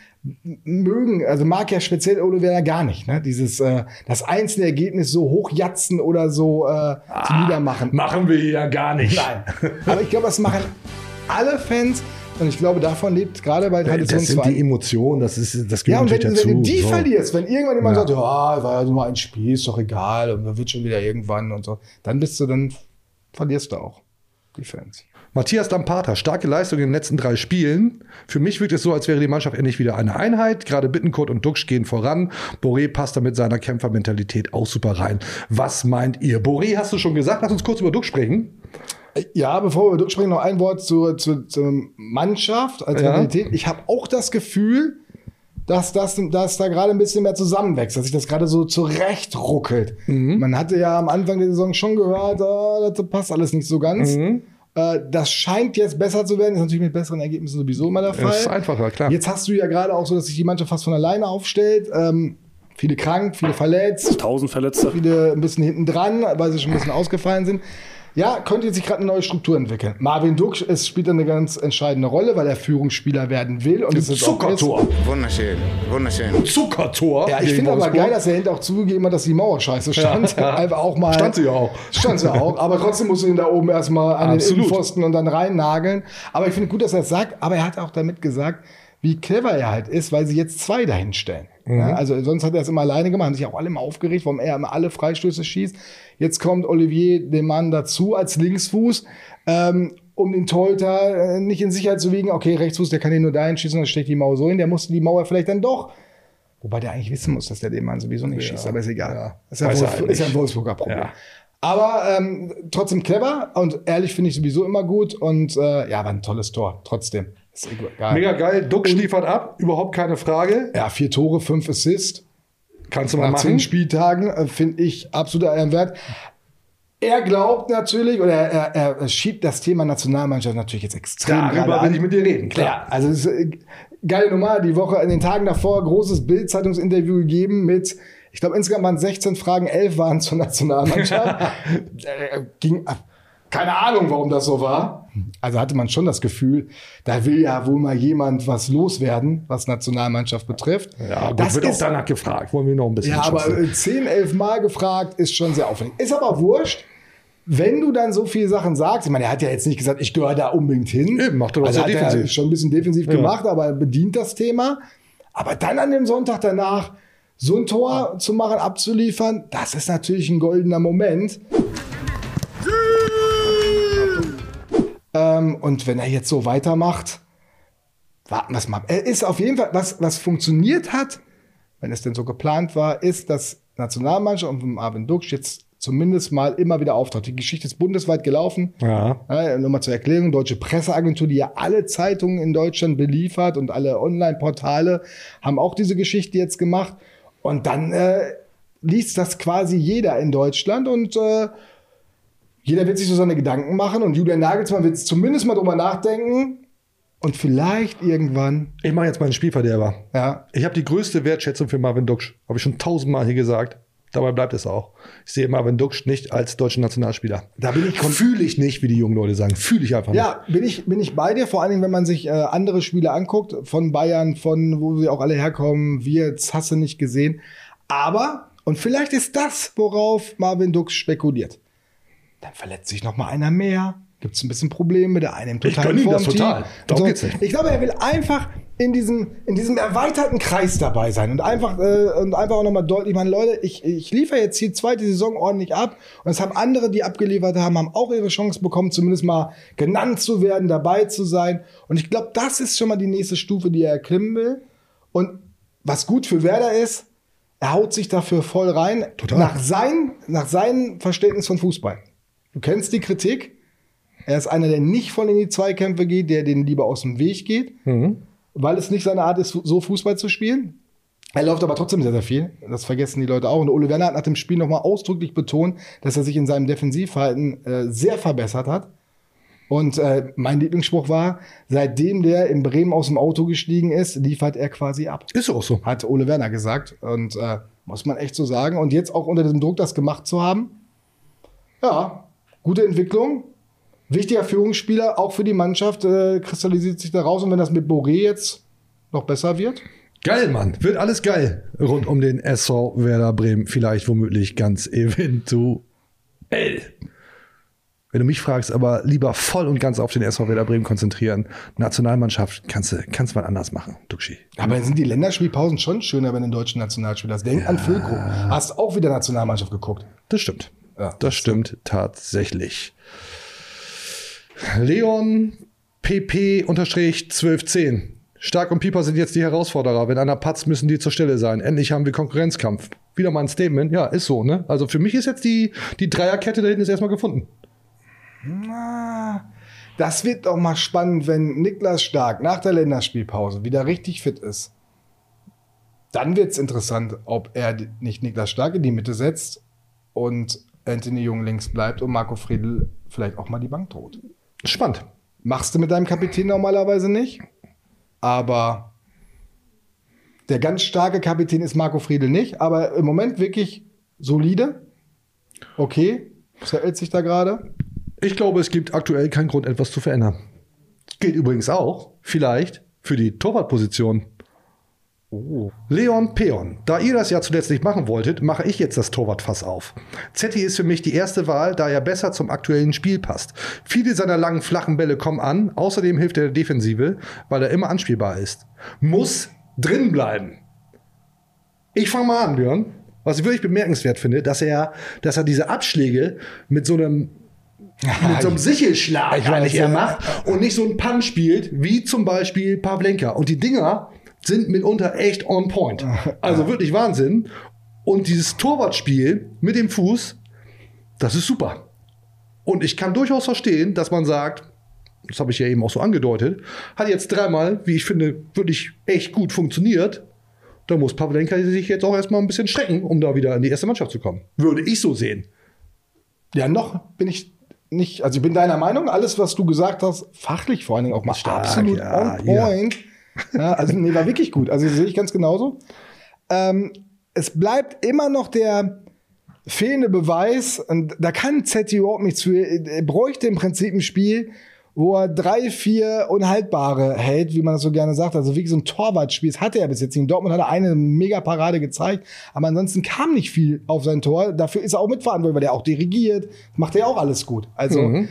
Mögen, also mag ja speziell Ole Werner gar nicht, ne? Dieses, äh, das einzelne Ergebnis so hochjatzen oder so äh, niedermachen. Machen wir ja gar nicht. Nein. Aber ich glaube, das machen alle Fans. Und ich glaube, davon lebt gerade bei Das sind die. Emotionen, das, ist, das gehört Ja, und wenn, dazu. wenn du die so. verlierst, wenn irgendwann jemand Ja. sagt, ja, war ja nur ein Spiel, ist doch egal, und dann wird schon wieder irgendwann und so, dann bist du, dann verlierst du auch die Fans. Matthias Dampata, starke Leistung in den letzten drei Spielen. Für mich wirkt es so, als wäre die Mannschaft endlich wieder eine Einheit. Gerade Bittenkurt und Duxch gehen voran. Boré passt da mit seiner Kämpfermentalität auch super rein. Was meint ihr? Boré hast du schon gesagt. Lass uns kurz über Duxch sprechen. Ja, bevor wir durchsprechen, noch ein Wort zur, zur, zur Mannschaft als Ja. Mentalität. Ich habe auch das Gefühl, dass, das, dass da gerade ein bisschen mehr zusammenwächst, dass sich das gerade so zurecht ruckelt. Mhm. Man hatte ja am Anfang der Saison schon gehört, ah, das passt alles nicht so ganz. Mhm. Äh, das scheint jetzt besser zu werden, ist natürlich mit besseren Ergebnissen sowieso immer der Fall. Das ist einfacher, klar. Jetzt hast du ja gerade auch so, dass sich die Mannschaft fast von alleine aufstellt. Ähm, viele krank, viele verletzt, Tausend Verletzte. viele ein bisschen hinten dran, weil sie schon ein bisschen ausgefallen sind. Ja, könnte jetzt sich gerade eine neue Struktur entwickeln. Marvin Duck spielt eine ganz entscheidende Rolle, weil er Führungsspieler werden will. Und es ist auch Zuckertor. Wunderschön, wunderschön. Zuckertor. Ja, ich finde aber geil, dass er hinter auch zugegeben hat, dass die Mauer scheiße stand. Ja, ja. Einfach auch mal. Stand sie ja auch. Stand sie auch. Aber trotzdem musst du ihn da oben erstmal an Absolut. den Innenpfosten und dann rein nageln. Aber ich finde gut, dass er es sagt. Aber er hat auch damit gesagt, wie clever er halt ist, weil sie jetzt zwei dahin stellen. Mhm. Ja, also sonst hat er es immer alleine gemacht, haben sich auch alle immer aufgeregt, warum er immer alle Freistöße schießt. Jetzt kommt Olivier Demann dazu als Linksfuß. Ähm, um den Torhüter äh, nicht in Sicherheit zu wiegen, okay, Rechtsfuß, der kann den nur dahin schießen, dann steckt die Mauer so hin, der musste die Mauer vielleicht dann doch Wobei der eigentlich wissen muss, dass der den Mann sowieso nicht schießt, aber ist egal. Ist, ja Weiß er Wolf, ist ja ein. Wolfsburger Problem. Ja. Aber ähm, trotzdem clever und ehrlich finde ich sowieso immer gut und äh, ja, war ein tolles Tor, trotzdem. Ist egal. Mega geil. Duck liefert ab. Überhaupt keine Frage. Ja, vier Tore, fünf Assists. Kannst du mal Nach zehn machen. Spieltagen äh, finde ich absoluter Ehrenwert. Er glaubt natürlich, oder er, er, er schiebt das Thema Nationalmannschaft natürlich jetzt extrem Darüber will ich mit dir reden, klar. Ja, also es ist äh, geile Nummer. Die Woche, in den Tagen davor, großes Bild-Zeitungsinterview gegeben mit, ich glaube, insgesamt waren 16 Fragen, 11 waren zur Nationalmannschaft. <laughs> Äh, ging, keine Ahnung, warum das so war. Also hatte man schon das Gefühl, da will ja wohl mal jemand was loswerden, was Nationalmannschaft betrifft. Ja, gut, das wird auch ist, danach gefragt. Wollen wir noch ein bisschen ja, aber schützen. äh, 10, 11 Mal gefragt ist schon sehr aufwendig. Ist aber wurscht. Wenn du dann so viele Sachen sagst, ich meine, er hat ja jetzt nicht gesagt, ich gehöre da unbedingt hin. Eben, macht er doch also hat er defensiv. schon ein bisschen defensiv Ja. gemacht, aber er bedient das Thema. Aber dann an dem Sonntag danach so ein Tor zu machen, abzuliefern, das ist natürlich ein goldener Moment. Ähm, und wenn er jetzt so weitermacht, warten wir es mal. Er ist auf jeden Fall, was, was funktioniert hat, wenn es denn so geplant war, ist, dass Nationalmannschaft und Marvin Duksch jetzt zumindest mal immer wieder auftaucht. Die Geschichte ist bundesweit gelaufen. Ja. Ja, nur mal zur Erklärung, Deutsche Presseagentur, die ja alle Zeitungen in Deutschland beliefert und alle Online-Portale haben auch diese Geschichte jetzt gemacht. Und dann äh, liest das quasi jeder in Deutschland und äh, jeder wird sich so seine Gedanken machen und Julian Nagelsmann wird zumindest mal drüber nachdenken und vielleicht irgendwann. Ich mache jetzt mal einen Spielverderber. Ja. Ich habe die größte Wertschätzung für Marvin Duksch. Habe ich schon tausendmal hier gesagt. Dabei bleibt es auch. Ich sehe Marvin Duksch nicht als deutschen Nationalspieler. Da bin ich Fühle ich nicht, wie die jungen Leute sagen. Fühle ich einfach nicht. Ja, bin ich, bin ich bei dir, vor allen Dingen, wenn man sich äh, andere Spiele anguckt, von Bayern, von wo sie auch alle herkommen, wir du nicht gesehen. Aber, und vielleicht ist das, worauf Marvin Dux spekuliert. Dann verletzt sich noch mal einer mehr. gibt es ein bisschen Probleme. Der eine im Ich totalen gönn ihm das total. Darum geht's nicht. Ich glaube, er will einfach in diesem, in diesem erweiterten Kreis dabei sein und einfach, äh, und einfach auch nochmal deutlich machen, Leute, ich, ich liefere jetzt die zweite Saison ordentlich ab und es haben andere, die abgeliefert haben, haben auch ihre Chance bekommen, zumindest mal genannt zu werden, dabei zu sein. Und ich glaube, das ist schon mal die nächste Stufe, die er erklimmen will. Und was gut für Werder ist, er haut sich dafür voll rein. Total. Nach, sein, nach seinem Verständnis von Fußball. Du kennst die Kritik. Er ist einer, der nicht voll in die Zweikämpfe geht, der denen lieber aus dem Weg geht, weil es nicht seine Art ist, so Fußball zu spielen. Er läuft aber trotzdem sehr, sehr viel. Das vergessen die Leute auch. Und Ole Werner hat nach dem Spiel nochmal ausdrücklich betont, dass er sich in seinem Defensivverhalten äh, sehr verbessert hat. Und äh, mein Lieblingsspruch war, seitdem der in Bremen aus dem Auto gestiegen ist, liefert er quasi ab. Ist auch so. Hat Ole Werner gesagt. Und äh, muss man echt so sagen. Und jetzt auch unter diesem Druck, das gemacht zu haben. Ja, gute Entwicklung. Wichtiger Führungsspieler, auch für die Mannschaft, äh, kristallisiert sich da raus. Und wenn das mit Boré jetzt noch besser wird, Geil, Mann. Wird alles geil rund um den SV Werder Bremen. Vielleicht womöglich ganz <laughs> eventuell. Wenn du mich fragst, aber lieber voll und ganz auf den SV Werder Bremen konzentrieren. Nationalmannschaft kannst du kannst mal anders machen, Duxi. Aber sind die Länderspielpausen schon schöner, wenn du einen deutschen Nationalspieler hast? Denk an Füllkrug. Hast auch wieder Nationalmannschaft geguckt. Das stimmt. Ja. Das stimmt tatsächlich. Leon PP unterstrich 1210. Stark und Pieper sind jetzt die Herausforderer. Wenn einer patzt, müssen die zur Stelle sein. Endlich haben wir Konkurrenzkampf. Wieder mal ein Statement. Ja, ist so, ne? Also für mich ist jetzt die, die Dreierkette da hinten ist erstmal gefunden. Na, das wird doch mal spannend, wenn Niklas Stark nach der Länderspielpause wieder richtig fit ist. Dann wird es interessant, ob er nicht Niklas Stark in die Mitte setzt und Anthony Jung links bleibt und Marco Friedl vielleicht auch mal die Bank droht. Spannend. Machst du mit deinem Kapitän normalerweise nicht. Aber der ganz starke Kapitän ist Marco Friedl nicht. Aber im Moment wirklich solide. Okay. Zerrt sich da gerade. Ich glaube, es gibt aktuell keinen Grund, etwas zu verändern. Gilt übrigens auch, vielleicht, für die Torwartposition. Leon Peon, da ihr das ja zuletzt nicht machen wolltet, mache ich jetzt das Torwartfass auf. Zetti ist für mich die erste Wahl, da er besser zum aktuellen Spiel passt. Viele seiner langen, flachen Bälle kommen an, außerdem hilft er der Defensive, weil er immer anspielbar ist. Muss drin bleiben. Ich fange mal an, Björn. Was ich wirklich bemerkenswert finde, dass er, dass er diese Abschläge mit so einem mit so einem <laughs> Sichelschlag Ich weiß, eigentlich er ja. macht und nicht so einen Punch spielt, wie zum Beispiel Pavlenka. Und die Dinger sind mitunter echt on point. Also wirklich Wahnsinn. Und dieses Torwartspiel mit dem Fuß, das ist super. Und ich kann durchaus verstehen, dass man sagt, das habe ich ja eben auch so angedeutet, hat jetzt dreimal, wie ich finde, wirklich echt gut funktioniert. Da muss Pavlenka sich jetzt auch erstmal ein bisschen strecken, um da wieder in die erste Mannschaft zu kommen. Würde ich so sehen. Ja, noch bin ich nicht, also ich bin deiner Meinung, alles, was du gesagt hast, fachlich vor allen Dingen auch mal Stark, absolut ja, on point. Ja. Also nee, war wirklich gut. Also sehe ich ganz genauso. Ähm, es bleibt immer noch der fehlende Beweis, und da kann Zetti überhaupt nichts für. Er bräuchte im Prinzip ein Spiel, wo er drei, vier Unhaltbare hält, wie man das so gerne sagt. Also wirklich so ein Torwartspiel. Das hatte er bis jetzt nicht. In Dortmund hat er eine mega Parade gezeigt, aber ansonsten kam nicht viel auf sein Tor. Dafür ist er auch mitverantwortlich, weil er auch dirigiert. Macht er auch alles gut. Also Mhm.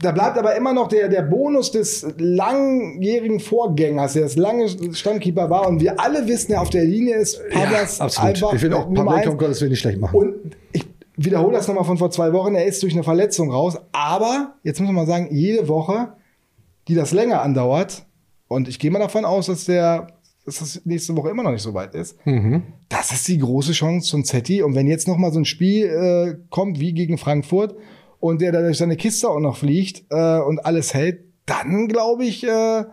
Da bleibt aber immer noch der, der Bonus des langjährigen Vorgängers, der das lange Stammkeeper war. Und wir alle wissen, ja, auf der Linie ist Pavlas absolut. einfach Ich will auch eins. um Gottes Willen nicht schlecht machen. Und ich wiederhole das nochmal von vor zwei Wochen. Er ist durch eine Verletzung raus. Aber jetzt muss man mal sagen, jede Woche, die das länger andauert, und ich gehe mal davon aus, dass der dass das nächste Woche immer noch nicht so weit ist. Mhm. Das ist die große Chance von Zetti. Und wenn jetzt noch mal so ein Spiel äh, kommt wie gegen Frankfurt und der da durch seine Kiste auch noch fliegt äh, und alles hält, dann glaube ich, äh,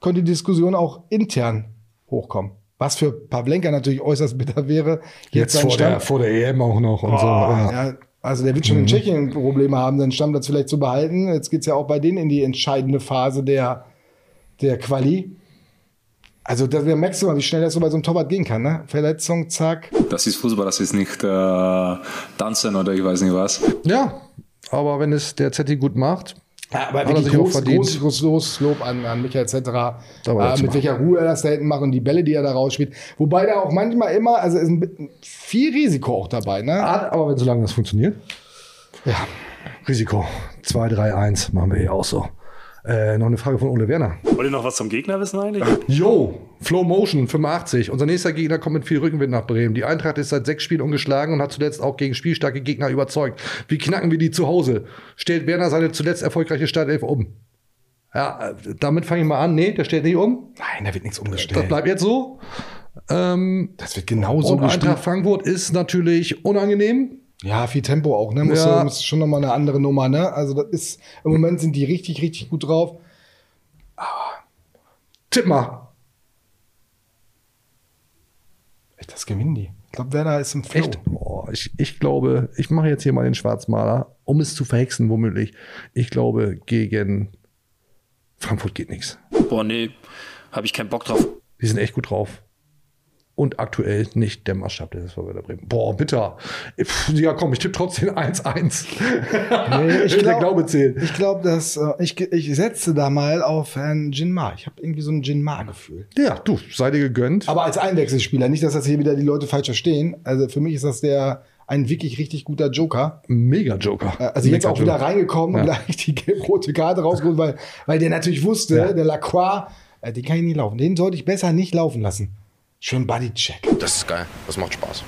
könnte die Diskussion auch intern hochkommen. Was für Pavlenka natürlich äußerst bitter wäre. Jetzt seinen vor der, vor der EM auch noch und so. Oh, Ja. ja, also der wird schon in Tschechien Probleme haben, seinen Stammplatz vielleicht zu behalten. Jetzt geht's ja auch bei denen in die entscheidende Phase der, der Quali. Also da wir merkst du mal, wie schnell das so bei so einem Torwart gehen kann. Ne? Verletzung, zack. Das ist Fußball, das ist nicht äh, Tanzen oder ich weiß nicht was. Ja, aber wenn es der Zetti gut macht, Ja, aber hat er sich auch groß, verdient. groß, groß, groß Lob an, an Michael Aber äh, mit machen. welcher Ruhe er das da hinten macht und die Bälle, die er da rausspielt. Wobei da auch manchmal immer, also ist viel Risiko auch dabei. Ne? aber wenn solange das funktioniert. Ja. Risiko. 2, 3, 1 machen wir hier auch so. Äh, noch eine Frage von Ole Werner. Wollt ihr noch was zum Gegner wissen eigentlich? <laughs> Yo, Flow Motion 85. Unser nächster Gegner kommt mit viel Rückenwind nach Bremen. Die Eintracht ist seit sechs Spielen ungeschlagen und hat zuletzt auch gegen spielstarke Gegner überzeugt. Wie knacken wir die zu Hause? Stellt Werner seine zuletzt erfolgreiche Startelf um? Ja, äh, damit fange ich mal an. Nee, der stellt nicht um. Nein, da wird nichts umgestellt. Das bleibt jetzt so. Ähm, das wird genauso und gespielt. Eintracht Frankfurt ist natürlich unangenehm. Ja, viel Tempo auch, ne? Muss, Ja. muss schon nochmal eine andere Nummer, ne? Also das ist, im Moment sind die richtig, richtig gut drauf. Tipp mal. Echt, das gewinnen die. Ich glaube, Werner ist im Flow. Echt? Boah, ich, ich glaube, ich mache jetzt hier mal den Schwarzmaler, um es zu verhexen, womöglich. Ich glaube, gegen Frankfurt geht nichts. Boah, nee, habe ich keinen Bock drauf. Die sind echt gut drauf. Und aktuell nicht der Maßstab des SV Werder Bremen. Boah, bitter. Ja, komm, ich tippe trotzdem <laughs> 1-1. Nee, ich Der glaube, Glaube zählt. ich glaub, dass äh, ich, ich setze da mal auf Herrn Jinma. Ich habe irgendwie so ein Jinma-Gefühl. Ja, du, sei dir gegönnt. Aber als Einwechselspieler, nicht, dass das hier wieder die Leute falsch verstehen. Also für mich ist das der ein wirklich richtig guter Joker. Mega Joker. Äh, Also jetzt Mega auch wieder reingekommen und Ja. gleich die gelb-rote Karte rausgeholt, weil, weil der natürlich wusste, Ja. der Lacroix, äh, den kann ich nicht laufen. Den sollte ich besser nicht laufen lassen. Schön Bodycheck. Das ist geil. Das macht Spaß.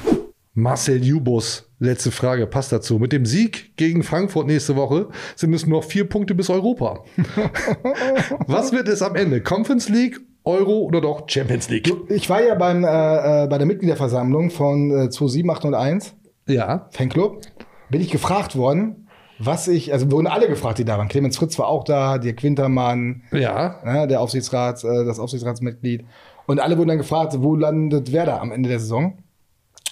Marcel Jubus, letzte Frage, passt dazu. Mit dem Sieg gegen Frankfurt nächste Woche sind es noch vier Punkte bis Europa. <laughs> Was wird es am Ende? Conference League, Euro oder doch Champions League? Ich war ja beim, äh, äh, bei der Mitgliederversammlung von äh, 27801, Ja. Fanclub. Bin ich gefragt worden, was ich, also wurden alle gefragt, die da waren. Clemens Fritz war auch da, Dirk Wintermann, Ja. ne, der Aufsichtsrat, äh, das Aufsichtsratsmitglied. Und alle wurden dann gefragt, wo landet Werder am Ende der Saison?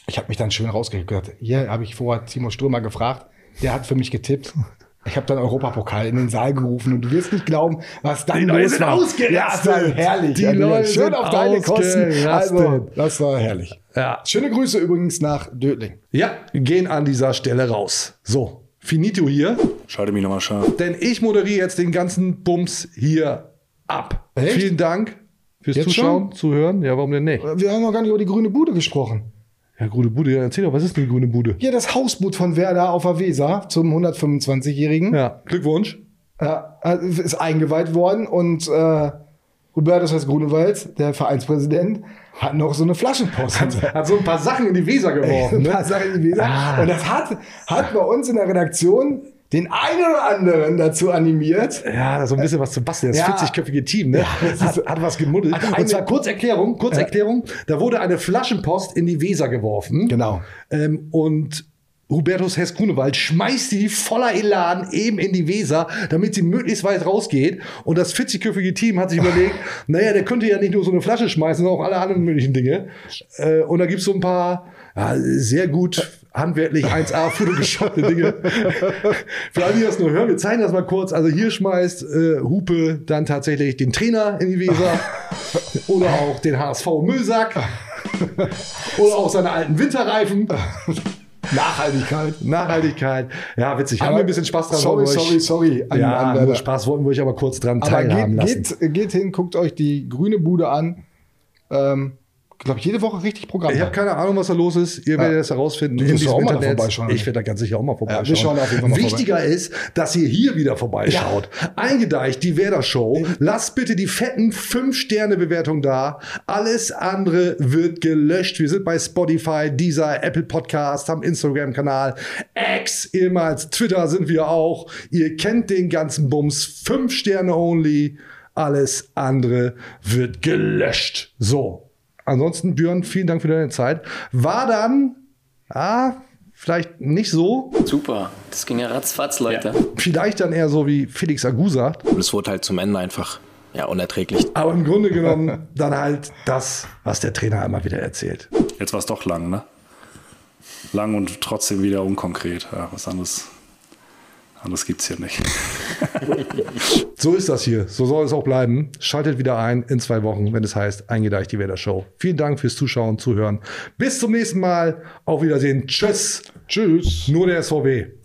Ich habe mich dann schön rausgehört. Hier habe ich vorher Timo Stürmer gefragt. Der hat für mich getippt. Ich habe dann Europapokal in den Saal gerufen und du wirst nicht glauben, was dann Die Leute los sind war. ausgerastet. Ja, es war herrlich. Die Ja, Leute schön sind auf deine Kosten. Also, das war herrlich. Ja. Schöne Grüße übrigens nach Dödling. Ja, gehen an dieser Stelle raus. So, finito hier. Schalte mich nochmal scharf. Denn ich moderiere jetzt den ganzen Bums hier ab. Echt? Vielen Dank fürs Jetzt Zuschauen, Zuhören. Ja, warum denn nicht? Wir haben noch gar nicht über die grüne Bude gesprochen. Ja, grüne Bude, ja, erzähl doch, was ist denn die grüne Bude? Hier das Hausboot von Werder auf der Weser zum 125-Jährigen. Ja, Glückwunsch. Ja, äh, ist eingeweiht worden und äh, Hubertus heißt Grunewald, der Vereinspräsident, hat noch so eine Flaschenpost. Hat so ein paar Sachen in die Weser geworfen. ein Ne? paar Sachen in die Weser. Ah. Und das hat, hat bei uns in der Redaktion den einen oder anderen dazu animiert. Ja, so ein bisschen was zu basteln. Das Ja. 40-köpfige Team, ne? das hat, hat was gemuddelt. Hat Und zwar Kurzerklärung, Kurzerklärung. Da wurde eine Flaschenpost in die Weser geworfen. Genau. Ähm, und Hubertus Hess Grunewald schmeißt die voller Elan eben in die Weser, damit sie möglichst weit rausgeht. Und das 40-köpfige Team hat sich <laughs> überlegt, naja, der könnte ja nicht nur so eine Flasche schmeißen, sondern auch alle anderen möglichen Dinge. Äh, und da gibt's so ein paar ja, sehr gut handwerklich <laughs> 1A fotogeshoppte Dinge. Für alle, die das nur hören, wir zeigen das mal kurz. Also hier schmeißt äh, Hupe dann tatsächlich den Trainer in die Weser <laughs> oder auch den HSV Müllsack oder auch seine alten Winterreifen. Nachhaltigkeit. Nachhaltigkeit. Ja, witzig. Haben wir ein bisschen Spaß dran. sorry, sorry, sorry an- ja, an nur. Spaß wollten wir euch aber kurz dran Aber teilhaben geht, lassen. geht, geht hin, guckt euch die grüne Bude an. Ähm, glaube ich, jede Woche richtig Programm. Ich habe keine Ahnung, was da los ist. Ihr werdet das herausfinden Du wirst auch mal Internet. vorbeischauen, Ich werde da ganz sicher auch mal vorbeischauen. wir schauen auf jeden Fall mal Wichtiger ist, dass ihr hier wieder vorbeischaut. Eingedeicht, die Werder Show. Lasst bitte die fetten 5-Sterne-Bewertung da. Alles andere wird gelöscht. Wir sind bei Spotify, dieser Apple Podcast, haben Instagram-Kanal, X, ehemals Twitter sind wir auch. Ihr kennt den ganzen Bums. 5 Sterne only. Alles andere wird gelöscht. So. Ansonsten, Björn, vielen Dank für deine Zeit. War dann, ah, vielleicht nicht so. Super, das ging ja ratzfatz, Leute. Vielleicht dann eher so wie Felix Agu sagt. Und es wurde halt zum Ende einfach ja, unerträglich. Aber im Grunde genommen dann halt das, was der Trainer immer wieder erzählt. Jetzt war es doch lang, ne? Lang und trotzdem wieder unkonkret. Ja, was anderes, Anders gibt es hier nicht. so ist das hier. So soll es auch bleiben. Schaltet wieder ein in zwei Wochen, wenn es heißt Eingedeicht die Wählershow. Vielen Dank fürs Zuschauen, Zuhören. Bis zum nächsten Mal. Auf Wiedersehen. Tschüss. Tschüss. Nur der SVB.